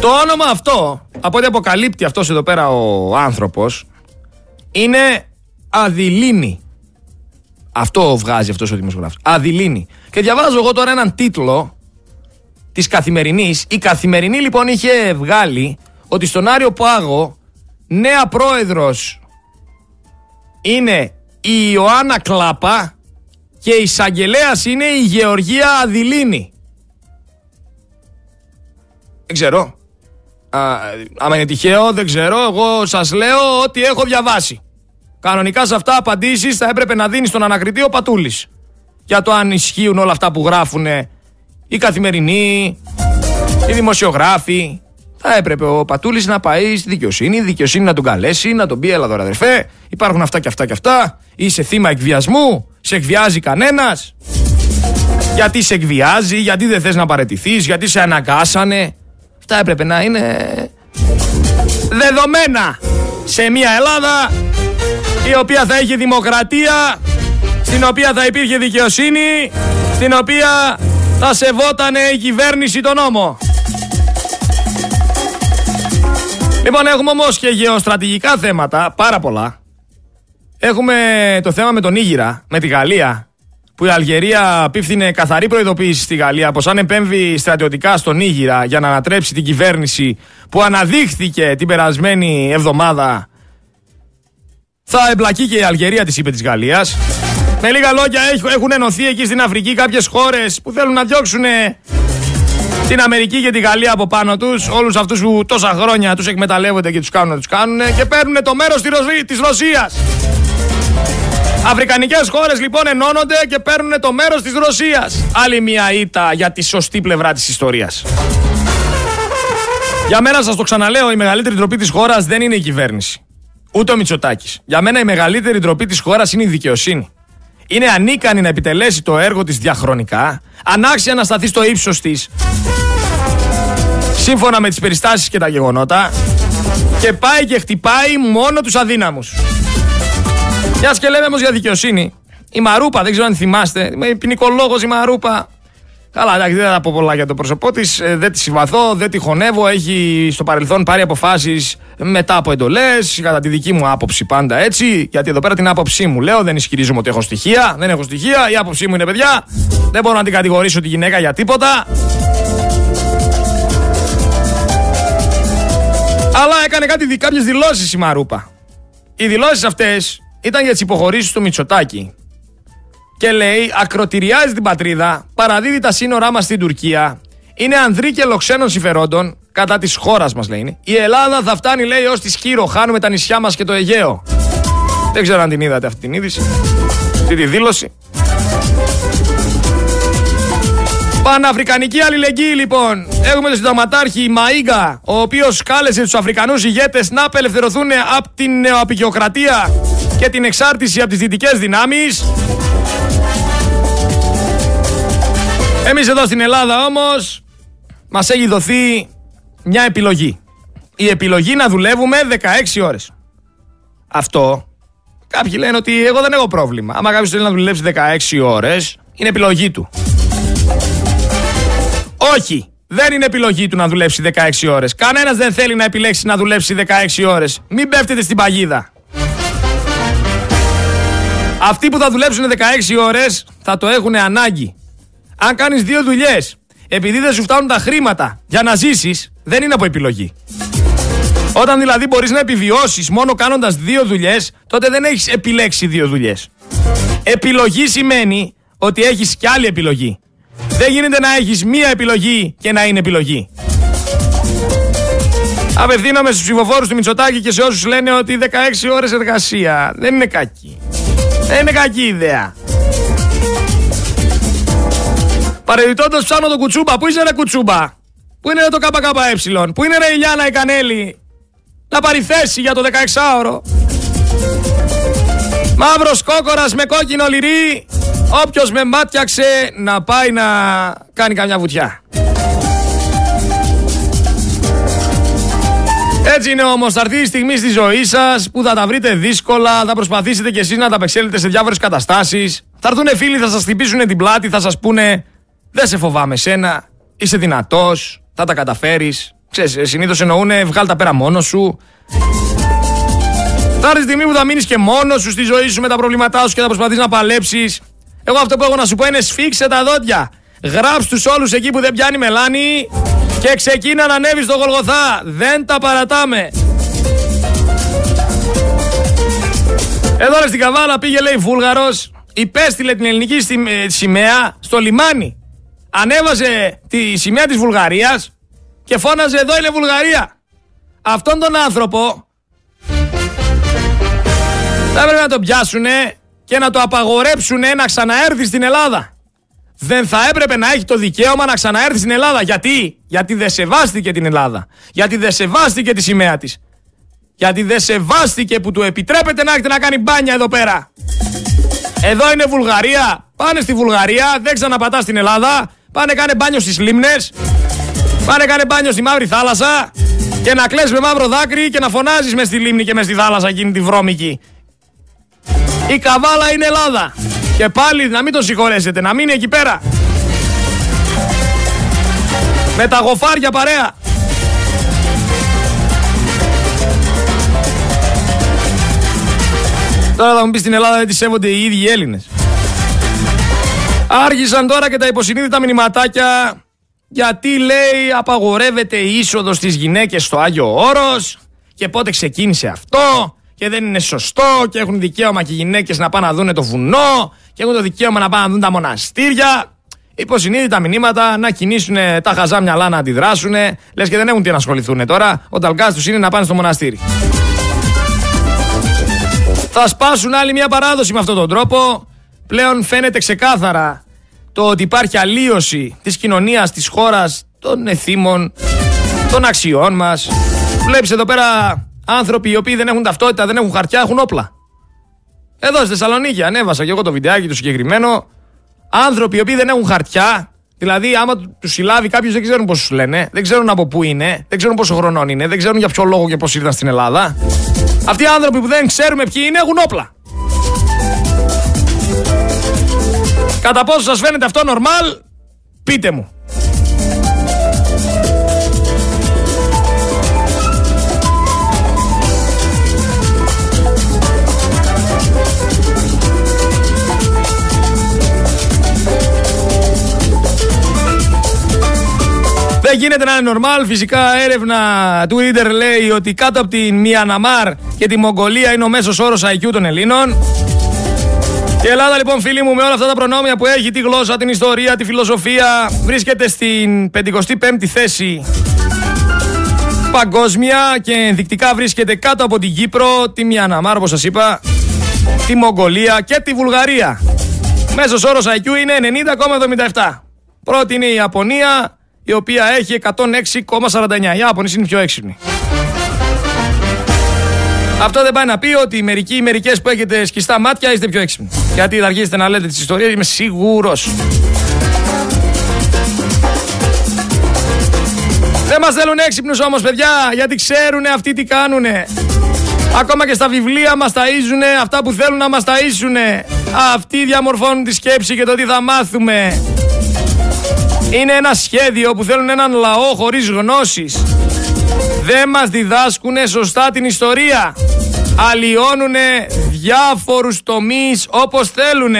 Speaker 1: Το όνομα αυτό, από ό,τι αποκαλύπτει αυτός εδώ πέρα ο άνθρωπος, είναι Αδηλίνη. Αυτό βγάζει αυτός ο δημοσιογράφος. Αδηλίνη. Και διαβάζω εγώ τώρα έναν τίτλο της Καθημερινής. Η Καθημερινή λοιπόν είχε βγάλει ότι στον Άριο Πάγο νέα πρόεδρος είναι η Ιωάννα Κλάπα και η εισαγγελέας είναι η Γεωργία Αδηλίνη. Δεν ξέρω. Α, άμα είναι τυχαίο, δεν ξέρω. Εγώ σας λέω ότι έχω διαβάσει. Κανονικά σε αυτά απαντήσεις θα έπρεπε να δίνεις στον ανακριτή ο Πατούλης. Για το αν ισχύουν όλα αυτά που γράφουν οι καθημερινοί, οι δημοσιογράφοι. Θα έπρεπε ο Πατούλης να πάει στη δικαιοσύνη, η δικαιοσύνη να τον καλέσει, να τον πει: Έλα τώρα, αδερφέ, υπάρχουν αυτά και αυτά και αυτά. Είσαι θύμα εκβιασμού, σε εκβιάζει κανένας. Γιατί σε εκβιάζει, γιατί δεν θες να παρετηθείς, γιατί σε αναγκάσανε. Αυτά έπρεπε να είναι δεδομένα σε μια Ελλάδα η οποία θα είχε δημοκρατία, στην οποία θα υπήρχε δικαιοσύνη, στην οποία θα σεβότανε η κυβέρνηση τον νόμο. Λοιπόν, έχουμε όμως και γεωστρατηγικά θέματα, πάρα πολλά. Έχουμε το θέμα με τον Ήγυρα, με τη Γαλλία, που η Αλγερία απίφθινε καθαρή προειδοποίηση στη Γαλλία πως αν επέμβει στρατιωτικά στον Ήγυρα για να ανατρέψει την κυβέρνηση που αναδείχθηκε την περασμένη εβδομάδα θα εμπλακεί και η Αλγερία της είπε της Γαλλίας. Με λίγα λόγια έχουν ενωθεί εκεί στην Αφρική κάποιες χώρες που θέλουν να διώξουν την Αμερική και τη Γαλλία από πάνω τους. Όλους αυτούς που τόσα χρόνια τους εκμεταλλεύονται και τους κάνουν να τους κάνουν και παίρνουν το μέρος της Ρωσίας. Αφρικανικές χώρες λοιπόν ενώνονται και παίρνουν το μέρος της Ρωσίας. Άλλη μια ήττα για τη σωστή πλευρά της ιστορίας. Για μένα σας το ξαναλέω, η μεγαλύτερη ντροπή της χώρας δεν είναι η κυβέρνηση. Ούτε ο Μητσοτάκης. Για μένα η μεγαλύτερη ντροπή της χώρας είναι η δικαιοσύνη. Είναι ανίκανη να επιτελέσει το έργο της διαχρονικά, ανάξια να σταθείς στο ύψος της, σύμφωνα με τις περιστάσεις και τα γεγονότα, και πάει και χτυπάει μόνο τους αδύναμους. Μιας και λέμε όμως για δικαιοσύνη. Η Μαρούπα, δεν ξέρω αν θυμάστε, με ποινικολόγος η Μαρούπα Καλά, εντάξει, δεν θα πω πολλά για το πρόσωπό της. Ε, δεν τη συμπαθώ, δεν τη χωνεύω. Έχει στο παρελθόν πάρει αποφάσεις μετά από εντολές. Κατά τη δική μου άποψη πάντα έτσι. Γιατί εδώ πέρα την άποψή μου λέω, δεν ισχυρίζομαι ότι έχω στοιχεία. Δεν έχω στοιχεία. Η άποψή μου είναι παιδιά. Δεν μπορώ να την κατηγορήσω τη γυναίκα για τίποτα. Αλλά έκανε κάτι, κάποιες δηλώσεις η Μαρούπα. Οι δηλώσεις αυτές ήταν για τις υποχωρήσεις του Μητσοτάκη και λέει ακροτηριάζει την πατρίδα, παραδίδει τα σύνορά μας στην Τουρκία, είναι ανδρή και λοξένων συμφερόντων κατά της χώρας μας, λέει. Η Ελλάδα θα φτάνει, λέει, ως τη Σκύρο. Χάνουμε τα νησιά μας και το Αιγαίο. Δεν ξέρω αν την είδατε αυτή την είδηση, αυτή τη δήλωση. Παναφρικανική αλληλεγγύη λοιπόν. Έχουμε τον συνταγματάρχη Μαΐγκα, ο οποίος κάλεσε τους Αφρικανούς ηγέτες να απελευθερωθούν από την νεοαπικιοκρατία και την εξάρτηση από τις δυτικές δυνάμεις. Εμείς εδώ στην Ελλάδα όμως μας έχει δοθεί μια επιλογή. Η επιλογή να δουλεύουμε 16 ώρες. Αυτό κάποιοι λένε ότι εγώ δεν έχω πρόβλημα. Άμα κάποιος θέλει να δουλέψει 16 ώρες είναι επιλογή του. Όχι, δεν είναι επιλογή του να δουλέψει 16 ώρες. Κανένας δεν θέλει να επιλέξει να δουλέψει 16 ώρες. Μην πέφτετε στην παγίδα. Αυτοί που θα δουλέψουν 16 ώρες θα το έχουν ανάγκη. Αν κάνεις δύο δουλειές, επειδή δεν σου φτάνουν τα χρήματα για να ζήσεις, δεν είναι από επιλογή. Όταν δηλαδή μπορείς να επιβιώσεις μόνο κάνοντας δύο δουλειές, τότε δεν έχεις επιλέξει δύο δουλειές. Επιλογή σημαίνει ότι έχεις κι άλλη επιλογή. Δεν γίνεται να έχεις μία επιλογή και να είναι επιλογή. Απευθύνομαι στους ψηφοφόρους του Μητσοτάκη και σε όσους λένε ότι 16 ώρες εργασία δεν είναι κακή. Δεν είναι κακή ιδέα. Παρεμπιπτόντω ψάχνω τον κουτσούμπα. Πού είσαι ρε κουτσούμπα; Πού είναι το ΚΚΕ. Πού είναι ρε η Λιάννα η Κανέλη. Να πάρει θέση για το 16ωρο. Μαύρος κόκορας με κόκκινο λυρί. Όποιος με μάτιαξε να πάει να κάνει καμιά βουτιά. Έτσι είναι όμως. Θα έρθει η στιγμή στη ζωή σας που θα τα βρείτε δύσκολα, θα προσπαθήσετε κι εσείς να τα απεξέλθετε σε διάφορες καταστάσεις. Θα έρθουν φίλοι, θα σας χτυπήσουν την πλάτη, θα σας πούνε Δεν σε φοβάμαι σένα, είσαι δυνατός, θα τα καταφέρεις. Ξέρεις, συνήθως εννοούν βγάλ τα πέρα μόνος σου. Θα έρθει η στιγμή που θα μείνεις και μόνος σου στη ζωή σου με τα προβλήματά σου και θα προσπαθείς να παλέψεις. Εγώ αυτό που έχω να σου πω είναι σφίξε τα δόντια. Γράψ τους όλους εκεί που δεν πιάνει μελάνη και ξεκίνα να ανέβεις στο Γολγοθά. Δεν τα παρατάμε. Εδώ στην Καβάλα πήγε λέει Βούλγαρος, υπέστειλε την ελληνική ε, σημαία στο λιμάνι. Ανέβασε τη σημαία της Βουλγαρίας και φώναζε εδώ είναι Βουλγαρία. Αυτόν τον άνθρωπο θα έπρεπε να τον πιάσουνε και να το απαγορέψουνε να ξαναέρθει στην Ελλάδα δεν θα έπρεπε να έχει το δικαίωμα να ξαναέρθει στην Ελλάδα. Γιατί; Γιατί δεν σεβάστηκε την Ελλάδα. Γιατί δεν σεβάστηκε τη σημαία της. Γιατί δεν σεβάστηκε που του επιτρέπεται να έρχεται να κάνει μπάνια εδώ πέρα. Εδώ είναι Βουλγαρία. Πάνε στη Βουλγαρία, δεν ξαναπατάς στην Ελλάδα. Πάνε κάνε μπάνιο στις λίμνες. Πάνε κάνε μπάνιο στη μαύρη θάλασσα. Και να κλαις με μαύρο δάκρυ και να φωνάζεις μες στη λίμνη και μες στη θάλασσα εκείνη τη βρώμικη. Η καβάλα είναι Ελλάδα. Και πάλι να μην τον συγχωρέσετε, να μείνει εκεί πέρα. Με τα γοφάρια παρέα. Τώρα θα μου πεις στην Ελλάδα δεν τη σέβονται οι ίδιοι οι Έλληνες. Άρχισαν τώρα και τα υποσυνείδητα μηνυματάκια γιατί λέει απαγορεύεται η είσοδος στις γυναίκες στο Άγιο Όρος και πότε ξεκίνησε αυτό και δεν είναι σωστό και έχουν δικαίωμα και οι γυναίκες να πάνε να δουν το βουνό και έχουν το δικαίωμα να πάνε να δουν τα μοναστήρια. Υποσυνείδητα μηνύματα να κινήσουν τα χαζά μυαλά να αντιδράσουν. Λες και δεν έχουν τι να ασχοληθούν τώρα. Ο ταλκά τους είναι να πάνε στο μοναστήρι. Θα σπάσουν άλλη μια παράδοση με αυτόν τον τρόπο. Πλέον φαίνεται ξεκάθαρα το ότι υπάρχει αλλίωση της κοινωνίας, της χώρας, των εθήμων, των αξιών μας. Βλέπεις εδώ πέρα άνθρωποι οι οποίοι δεν έχουν ταυτότητα, δεν έχουν χαρτιά, έχουν όπλα. Εδώ στη Θεσσαλονίκη ανέβασα και εγώ το βιντεάκι του συγκεκριμένο. Άνθρωποι οι οποίοι δεν έχουν χαρτιά, δηλαδή άμα του συλλάβει κάποιος δεν ξέρουν πώς τους λένε, δεν ξέρουν από πού είναι, δεν ξέρουν πόσο χρονών είναι, δεν ξέρουν για ποιο λόγο και πώς ήρθαν στην Ελλάδα. Αυτοί οι άνθρωποι που δεν ξέρουμε ποιοι είναι έχουν όπλα. Κατά πόσο σας φαίνεται αυτό νορμάλ, πείτε μου. Δεν γίνεται να είναι normal. Φυσικά έρευνα Twitter λέει ότι κάτω από τη Μιαναμάρ και τη Μογγολία είναι ο μέσος όρος IQ των Ελλήνων. Και η Ελλάδα λοιπόν φίλοι μου με όλα αυτά τα προνόμια που έχει, τη γλώσσα, την ιστορία, τη φιλοσοφία βρίσκεται στην 55η θέση παγκόσμια και ενδεικτικά βρίσκεται κάτω από την Κύπρο, τη Μιαναμάρ όπως σας είπα, τη Μογγολία και τη Βουλγαρία. Μέσος όρος IQ είναι 90,77. Πρώτη είναι η Ιαπωνία, η οποία έχει 106,49. Οι Άπωνες είναι πιο έξυπνοι. Αυτό δεν πάει να πει ότι μερικοί ή μερικές που έχετε σκιστά μάτια είστε πιο έξυπνοι. Γιατί θα αρχίσετε να λέτε τις ιστορίες, είμαι σίγουρος. Δεν μας θέλουν έξυπνους όμως, παιδιά, γιατί ξέρουν αυτοί τι κάνουν. Ακόμα και στα βιβλία μας ταΐζουν αυτά που θέλουν να μας ταΐσουν. Αυτοί διαμορφώνουν τη σκέψη και το τι θα μάθουμε. Είναι ένα σχέδιο που θέλουν έναν λαό χωρίς γνώσεις. Δεν μας διδάσκουν σωστά την ιστορία. Αλλοιώνουν διάφορους τομείς όπως θέλουν.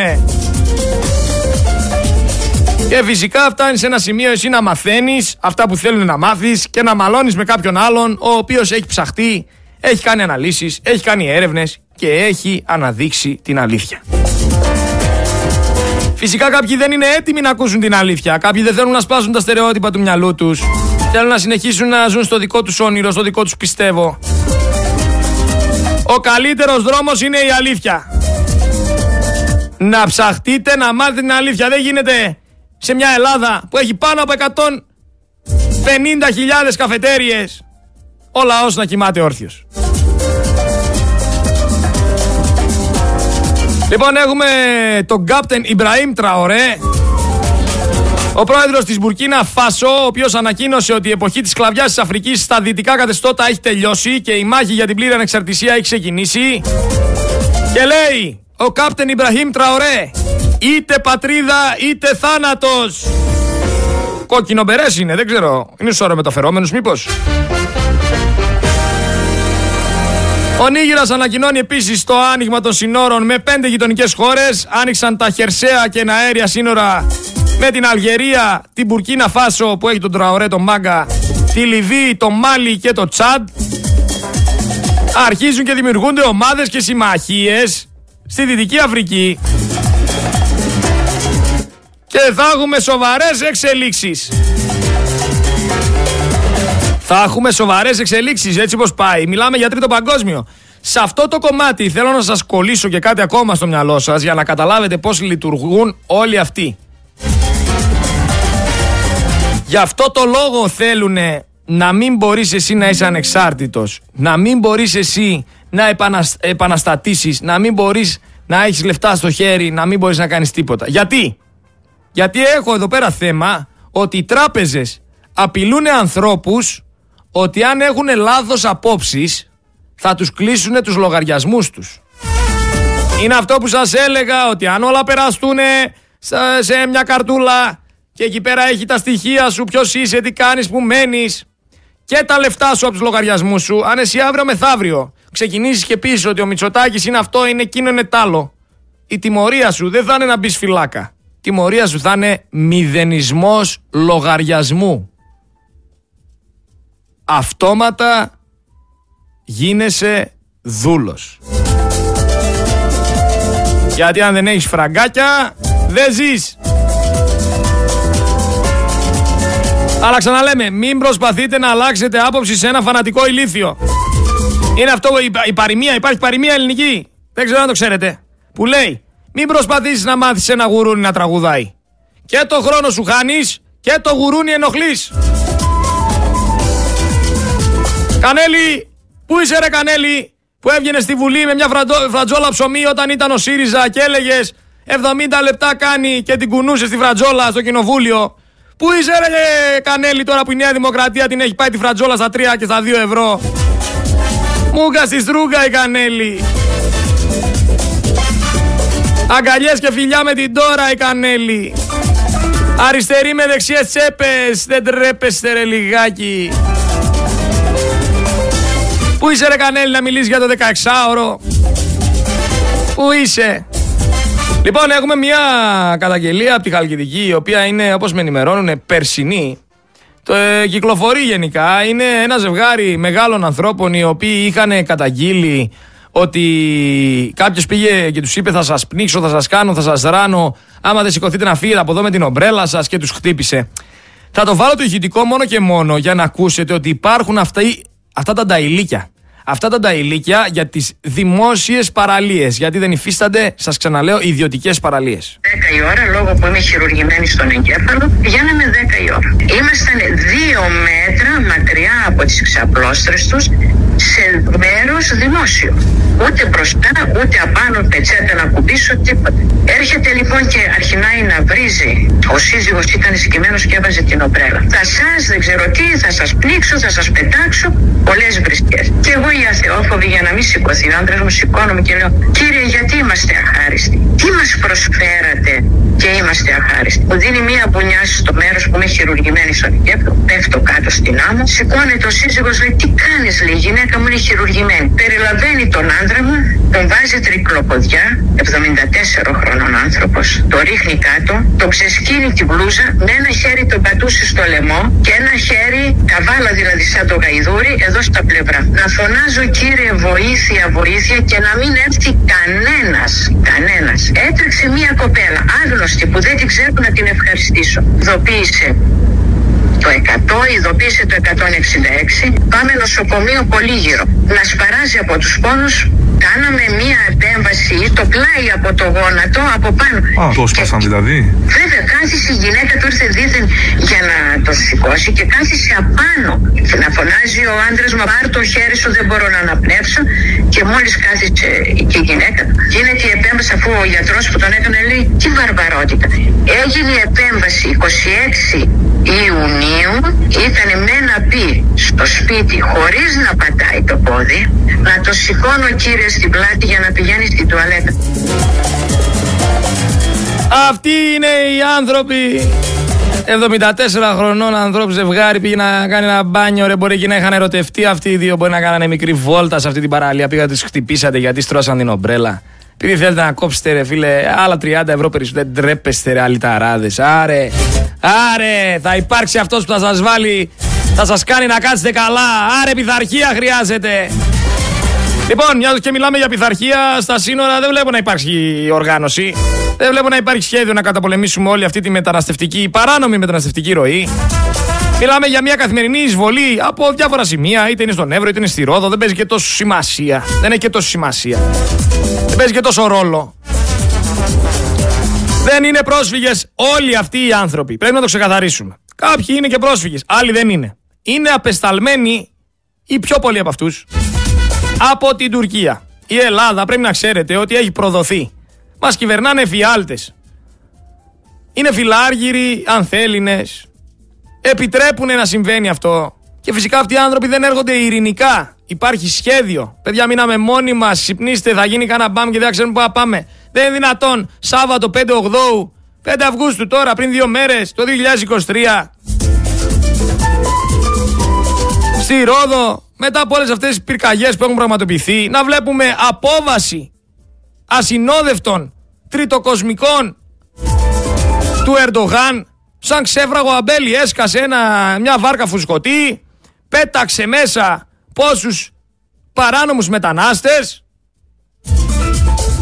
Speaker 1: Και φυσικά φτάνεις σε ένα σημείο εσύ να μαθαίνεις αυτά που θέλουν να μάθεις και να μαλώνεις με κάποιον άλλον ο οποίος έχει ψαχτεί, έχει κάνει αναλύσεις, έχει κάνει έρευνες και έχει αναδείξει την αλήθεια. Φυσικά κάποιοι δεν είναι έτοιμοι να ακούσουν την αλήθεια. Κάποιοι δεν θέλουν να σπάσουν τα στερεότυπα του μυαλού τους. Θέλουν να συνεχίσουν να ζουν στο δικό τους όνειρο, στο δικό τους πιστεύω. Ο καλύτερος δρόμος είναι η αλήθεια. Να ψαχτείτε να μάθετε την αλήθεια. Δεν γίνεται σε μια Ελλάδα που έχει πάνω από 150.000 καφετέριες ο λαός να κοιμάται όρθιος. Λοιπόν έχουμε τον Κάπτεν Ιμπραήμ Τραωρέ Ο πρόεδρος της Μπουρκίνα Φάσο, ο οποίος ανακοίνωσε ότι η εποχή της σκλαβιάς της Αφρικής στα δυτικά καθεστώτα έχει τελειώσει και η μάχη για την πλήρη ανεξαρτησία έχει ξεκινήσει. Και λέει ο κάπτεν Ιμπραχήμ Τραωρέ, είτε πατρίδα είτε θάνατος. Κόκκινο μπερές είναι, δεν ξέρω. Είναι σώρο μεταφερόμενος μήπως. Ο Νίγηρας ανακοινώνει επίσης το άνοιγμα των συνόρων με πέντε γειτονικές χώρες. Άνοιξαν τα χερσαία και αέρια σύνορα με την Αλγερία, την Μπουρκίνα Φάσο που έχει τον Τραωρέ, τον Μάγκα, τη Λιβύη, το Μάλι και το Τσάντ. Αρχίζουν και δημιουργούνται ομάδες και συμμαχίες στη Δυτική Αφρική. Και θα έχουμε σοβαρές εξελίξεις. Θα έχουμε σοβαρές εξελίξεις έτσι όπως πάει. Μιλάμε για τρίτο παγκόσμιο. Σε αυτό το κομμάτι θέλω να σας κολλήσω και κάτι ακόμα στο μυαλό σας για να καταλάβετε πώς λειτουργούν όλοι αυτοί. Γι' αυτό το λόγο θέλουν να μην μπορείς εσύ να είσαι ανεξάρτητος, να μην μπορείς εσύ να επαναστατήσεις, να μην μπορείς να έχεις λεφτά στο χέρι, να μην μπορείς να κάνεις τίποτα. Γιατί; Γιατί έχω εδώ πέρα θέμα ότι οι τράπεζες απειλούν ανθρώπους ότι αν έχουν λάθος απόψεις θα τους κλείσουν τους λογαριασμούς τους. Είναι αυτό που σας έλεγα ότι αν όλα περαστούν σε μια καρτούλα και εκεί πέρα έχει τα στοιχεία σου, ποιος είσαι, τι κάνεις, που μένεις και τα λεφτά σου από τους λογαριασμούς σου, αν εσύ αύριο μεθαύριο ξεκινήσεις και πεις ότι ο Μητσοτάκης είναι αυτό, είναι εκείνο, είναι τάλο, η τιμωρία σου δεν θα είναι να μπεις φυλάκα. Η τιμωρία σου θα είναι μηδενισμός λογαριασμού αυτόματα γίνεσαι δούλος. Γιατί αν δεν έχεις φραγκάκια, δεν ζεις. Αλλά ξαναλέμε, μην προσπαθείτε να αλλάξετε άποψη σε ένα φανατικό ηλίθιο. Είναι αυτό η παροιμία, υπάρχει παροιμία ελληνική. Δεν ξέρω αν το ξέρετε. Που λέει, μην προσπαθήσεις να μάθεις ένα γουρούνι να τραγουδάει. Και το χρόνο σου χάνεις και το γουρούνι ενοχλείς. Κανέλη, πού είσαι ρε Κανέλη, που έβγαινες στη Βουλή με μια φρατζόλα ψωμί όταν ήταν ο ΣΥΡΙΖΑ και έλεγες 70 λεπτά κάνει και την κουνούσε στη φρατζόλα στο κοινοβούλιο. Πού είσαι ρε Κανέλη τώρα που η Νέα Δημοκρατία την έχει πάει τη φρατζόλα στα 3 και στα 2 ευρώ; Μούγκα στη στρούγκα η Κανέλη. Αγκαλιές και φιλιά με την τώρα η Κανέλη. Αριστερή με δεξιές τσέπες, δεν τρέπεστε ρε λιγάκι. Πού είσαι ρε Κανέλη να μιλήσεις για το 16ωρο. Πού είσαι; Λοιπόν έχουμε μια καταγγελία από τη Χαλκιδική η οποία είναι όπως με ενημερώνουν περσινή. Το ε, κυκλοφορεί γενικά. Είναι ένα ζευγάρι μεγάλων ανθρώπων οι οποίοι είχαν καταγγείλει ότι κάποιος πήγε και τους είπε: Θα σας πνίξω, θα σας κάνω, θα σας ράνω. Άμα δεν σηκωθείτε να φύγετε από εδώ με την ομπρέλα σας και τους χτύπησε. Θα το βάλω το ηχητικό μόνο και μόνο για να ακούσετε ότι υπάρχουν αυτοί αυτά τα νταϊλίκια. Αυτά τα νταϊλίκια για τις δημόσιες παραλίες. Γιατί δεν υφίστανται, σας ξαναλέω, ιδιωτικές παραλίες.
Speaker 3: 10 η ώρα, λόγω που είμαι χειρουργημένη στον εγκέφαλο, πηγαίναμε 10 η ώρα. Ήμασταν δύο μέτρα μακριά από τις ξαπλώστρες τους σε μέρο δημόσιο. Ούτε μπροστά, ούτε απάνω πετσέτα να κουμπίσω, τίποτα. Έρχεται λοιπόν και αρχινάει να βρίζει. Ο σύζυγος ήταν συγκεκριμένο και έβαζε την οπρέλα. Θα σας, δεν ξέρω τι, θα σας πλήξω, θα σας πετάξω. Πολλές βρισκές. Και εγώ η αθεόφοβη για να μην σηκωθεί. Ο άντρας μου σηκώνομαι και λέω: Κύριε, γιατί είμαστε αχάριστοι; Τι μας προσφέρατε και είμαστε αχάριστοι; Μου δίνει μία μπουνιά στο μέρος που είμαι χειρουργημένη στον εγκέφαλο. Πέφτω κάτω στην άμμο. Σηκώνεται ο σύζυγος, λέει: Τι κάνεις, λέει, η γυναίκα μου είναι χειρουργημένη. Περιλαβαίνει τον άντρα μου, τον βάζει τρικλοποδιά, 74 χρονών άνθρωπος, το ρίχνει κάτω, το ξεσκίνει την μπλούζα, με ένα χέρι τον πατούσε στο λαιμό και ένα χέρι, καβάλα δηλαδή σαν το γαϊδούρι, εδώ στα πλευρά. Να φωνάζω κύριε βοήθεια, βοήθεια και να μην έρθει κανένας, κανένας. Έτρεξε μία κοπέλα άγνωστη που δεν την ξέρω να την ευχαριστήσω. Δοποίησε το 100, ειδοποίησε το 166. Πάμε νοσοκομείο πολύ γύρω. Να σπαράζει από τους πόνους Κάναμε μία επέμβαση το πλάι από το γόνατο από πάνω.
Speaker 4: Α, το σπάσαν δηλαδή.
Speaker 3: Βέβαια, κάθισε η γυναίκα του ήρθε δίθεν για να το σηκώσει και κάθισε απάνω. Να φωνάζει ο άντρας μου, πάρ το χέρι σου, δεν μπορώ να αναπνεύσω. Και μόλις κάθισε και η γυναίκα, γίνεται η επέμβαση αφού ο γιατρός που τον έκανε λέει, τι βαρβαρότητα. Έγινε η επέμβαση 26 Ιουνίου, ήταν με ένα πει στο σπίτι χωρίς να πατάει το πόδι, να το σηκώνω κύριε στην πλάτη για να πηγαίνει στην τουαλέτα.
Speaker 1: Αυτοί είναι οι άνθρωποι 74 χρονών ανθρώπους ζευγάρι πήγε να κάνει ένα μπάνιο. Ρε, μπορεί και να είχαν ερωτευτεί αυτοί οι δύο. Μπορεί να κάνανε μικρή βόλτα σε αυτή την παραλία. Πήγα του χτυπήσατε γιατί στρώσαν την ομπρέλα. Επειδή θέλετε να κόψετε, ρε φίλε, άλλα 30 ευρώ περισσότερο. Δεν τρέπεστε, ρε, αλυταράδες. Άρε, άρε, θα υπάρξει αυτός που θα σας βάλει, θα σας κάνει να κάτσετε καλά. Άρε, πειθαρχία χρειάζεται. Λοιπόν, μια και μιλάμε για πειθαρχία, στα σύνορα δεν βλέπω να υπάρχει οργάνωση. Δεν βλέπω να υπάρχει σχέδιο να καταπολεμήσουμε όλη αυτή τη μεταναστευτική, παράνομη μεταναστευτική ροή. Μιλάμε για μια καθημερινή εισβολή από διάφορα σημεία, είτε είναι στον Εύρο είτε είναι στη Ρόδο. Δεν παίζει και τόσο σημασία. Δεν έχει και τόσο σημασία. Δεν παίζει και τόσο ρόλο. Δεν είναι πρόσφυγες όλοι αυτοί οι άνθρωποι. Πρέπει να το ξεκαθαρίσουμε. Κάποιοι είναι και πρόσφυγες, άλλοι δεν είναι. Είναι απεσταλμένοι ή πιο πολλοί από αυτούς από την Τουρκία. Η Ελλάδα πρέπει να ξέρετε ότι έχει προδοθεί. Μας κυβερνάνε εφιάλτε. Είναι φιλάργυροι, ανθέλινες. Επιτρέπουν να συμβαίνει αυτό. Και φυσικά αυτοί οι άνθρωποι δεν έρχονται ειρηνικά. Υπάρχει σχέδιο. Παιδιά, μείναμε μόνοι μας. Συμπνίστε, θα γίνει κανένα μπαμ και δεν ξέρουμε πού θα πάμε. Δεν είναι δυνατόν Σάββατο 5 Οκτώου, 5 Αυγούστου τώρα, πριν δύο μέρες, το 2023. Στη Ρόδο, μετά από όλες αυτές τις πυρκαγιές που έχουν πραγματοποιηθεί, να βλέπουμε απόβαση ασυνόδευτων τριτοκοσμικών του Ερντογάν σαν ξέφραγο αμπέλι έσκασε ένα, μια βάρκα φουσκωτή πέταξε μέσα πόσους παράνομους μετανάστες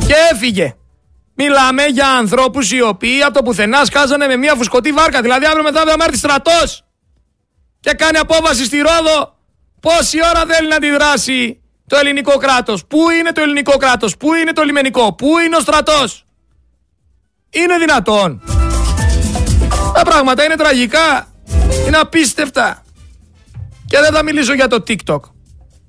Speaker 1: και έφυγε. Μιλάμε για ανθρώπους οι οποίοι από το πουθενά σκάζανε με μια φουσκωτή βάρκα. Δηλαδή αύριο μετά θα έρθει στρατός και κάνει απόβαση στη Ρόδο. Πόση ώρα θέλει να αντιδράσει το ελληνικό κράτος; Πού είναι το ελληνικό κράτος, πού είναι το λιμενικό, πού είναι ο στρατός; Είναι δυνατόν. Τα πράγματα είναι τραγικά, είναι απίστευτα. Και δεν θα μιλήσω για το TikTok.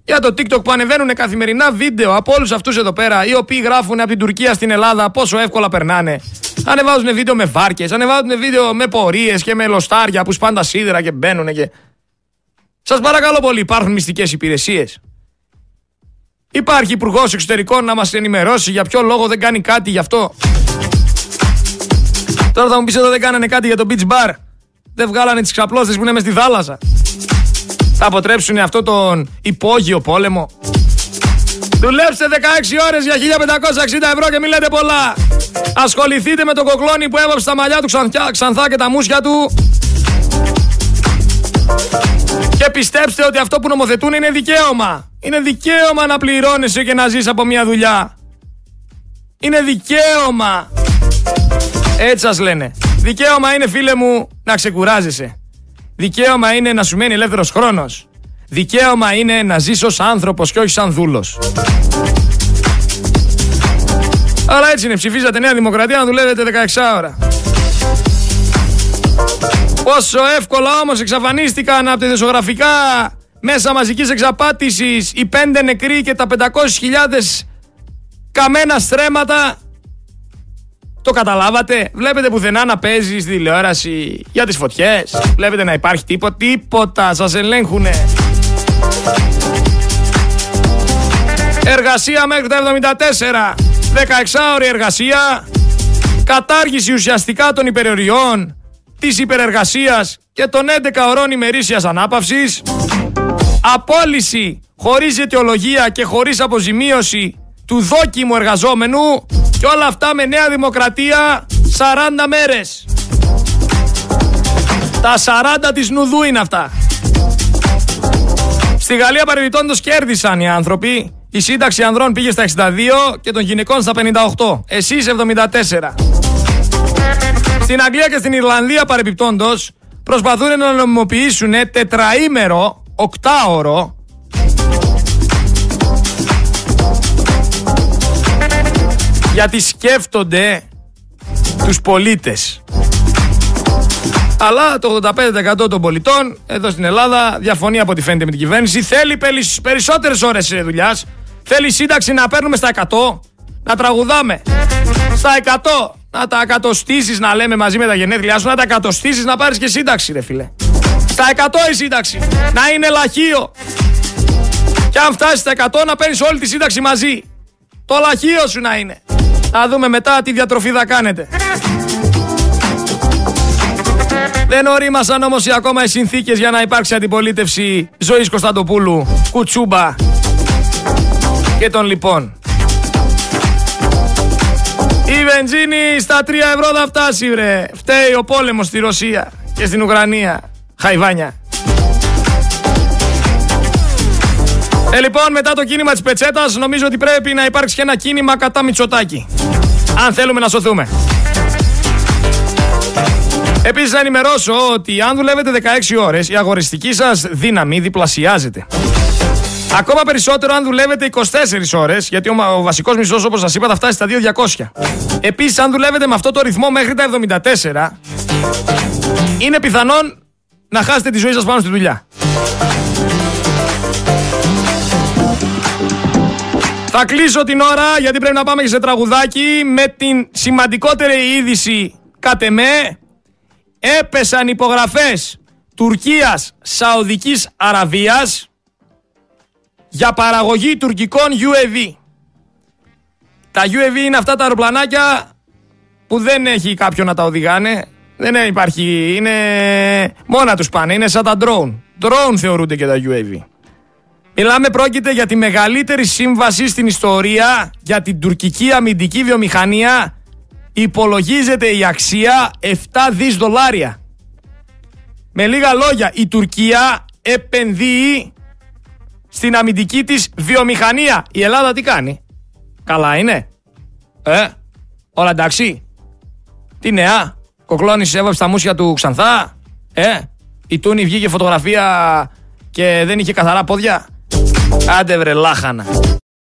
Speaker 1: Για το TikTok που ανεβαίνουν καθημερινά βίντεο από όλους αυτούς εδώ πέρα, οι οποίοι γράφουν από την Τουρκία στην Ελλάδα πόσο εύκολα περνάνε. Ανεβάζουν βίντεο με βάρκες, ανεβάζουν βίντεο με πορείες και με λοστάρια που σπάνε τα σίδερα και μπαίνουν και. Σας παρακαλώ πολύ, υπάρχουν μυστικές υπηρεσίες. Υπάρχει υπουργός εξωτερικών να μας ενημερώσει για ποιο λόγο δεν κάνει κάτι γι' αυτό. Τώρα θα μου πεις εδώ δεν κάνανε κάτι για το beach bar. Δεν βγάλανε τις ξαπλώστες που είναι μες στη θάλασσα. Θα αποτρέψουν αυτό τον υπόγειο πόλεμο. Δουλέψτε 16 ώρες για 1560 ευρώ και μην λέτε πολλά. Ασχοληθείτε με τον κοκλόνι που έβαψε τα μαλλιά του ξανθιά, ξανθά και τα μουσια του. Και πιστέψτε ότι αυτό που νομοθετούν είναι δικαίωμα. Είναι δικαίωμα να πληρώνεσαι και να ζεις από μια δουλειά. Είναι δικαίωμα. Έτσι σας λένε. Δικαίωμα είναι φίλε μου να ξεκουράζεσαι. Δικαίωμα είναι να σου μένει ελεύθερος χρόνος. Δικαίωμα είναι να ζεις ως άνθρωπος και όχι σαν δούλος. Αλλά έτσι είναι, ψηφίζατε Νέα Δημοκρατία να δουλεύετε 16 ώρα. Πόσο εύκολα όμως εξαφανίστηκαν από τα δεσογραφικά μέσα μαζικής εξαπάτησης οι πέντε νεκροί και τα 500.000 καμένα στρέμματα το καταλάβατε; Βλέπετε πουθενά να παίζεις στη τηλεόραση για τις φωτιές. Βλέπετε να υπάρχει τίποτα. Τίποτα. Σας ελέγχουνε. Εργασία μέχρι τα 74. 16 ώρη εργασία. Κατάργηση ουσιαστικά των υπερεριών της υπερεργασίας και των 11 ωρών ημερήσιας ανάπαυσης. Απόλυση χωρίς αιτιολογία και χωρίς αποζημίωση του δόκιμου εργαζόμενου και όλα αυτά με Νέα Δημοκρατία 40 μέρες. Τα 40 της Νουδού είναι αυτά. Στη Γαλλία παρεμπιπτόντως κέρδισαν οι άνθρωποι. Η σύνταξη ανδρών πήγε στα 62 και των γυναικών στα 58. Εσείς 74. Στην Αγγλία και στην Ιρλανδία παρεμπιπτόντως προσπαθούν να νομιμοποιήσουν τετραήμερο, οκτάωρο Γιατί σκέφτονται τους πολίτες. Αλλά το 85% των πολιτών εδώ στην Ελλάδα διαφωνεί από ό,τι φαίνεται με την κυβέρνηση. Θέλει περισσότερες ώρες δουλειάς. Θέλει σύνταξη να παίρνουμε στα 100. Να τραγουδάμε. Στα 100. Να τα εκατοστήσεις να λέμε μαζί με τα γενέθλιά σου. Να τα εκατοστήσεις να πάρεις και σύνταξη ρε φίλε. Στα 100 η σύνταξη. Να είναι λαχείο. Και αν φτάσεις στα 100 να παίρνεις όλη τη σύνταξη μαζί. Το λαχείο σου να είναι. Να δούμε μετά τι διατροφή θα κάνετε. Δεν ορίμασαν όμως ακόμα οι συνθήκες για να υπάρξει αντιπολίτευση ζωής Κωνσταντοπούλου, Κουτσούμπα και των λοιπόν. Η βενζίνη στα 3 ευρώ θα φτάσει, βρε. Φταίει ο πόλεμος στη Ρωσία και στην Ουκρανία. Χαϊβάνια. Ε, λοιπόν, μετά το κίνημα της πετσέτας, νομίζω ότι πρέπει να υπάρξει και ένα κίνημα κατά Μητσοτάκη. Αν θέλουμε να σωθούμε. Επίσης να ενημερώσω ότι αν δουλεύετε 16 ώρες, η αγοριστική σας δύναμη διπλασιάζεται. Ακόμα περισσότερο αν δουλεύετε 24 ώρες, γιατί ο, βασικός μισθός όπως σας είπα θα φτάσει στα 2.200. Επίσης αν δουλεύετε με αυτό το ρυθμό μέχρι τα 74, είναι πιθανόν να χάσετε τη ζωή σας πάνω στη δουλειά. Θα κλείσω την ώρα γιατί πρέπει να πάμε και σε τραγουδάκι με την σημαντικότερη είδηση κατ' εμέ. Έπεσαν υπογραφές Τουρκίας, Σαουδικής Αραβίας για παραγωγή τουρκικών UAV. Τα UAV είναι αυτά τα αεροπλανάκια που δεν έχει κάποιον να τα οδηγάνε. Δεν υπάρχει, είναι μόνα τους πάνε, είναι σαν τα drone. Drone θεωρούνται και τα UAV. Μιλάμε πρόκειται για τη μεγαλύτερη σύμβαση στην ιστορία για την τουρκική αμυντική βιομηχανία. Υπολογίζεται η αξία 7 δις δολάρια. Με λίγα λόγια, η Τουρκία επενδύει στην αμυντική της βιομηχανία. Η Ελλάδα τι κάνει; Καλά είναι. Ε, όλα εντάξει. Τι νέα; Κοκλώνης έβαψε τα μουσια του Ξανθά. Ε, η Τούνη βγήκε φωτογραφία και δεν είχε καθαρά πόδια. Άντε βρε λάχανα.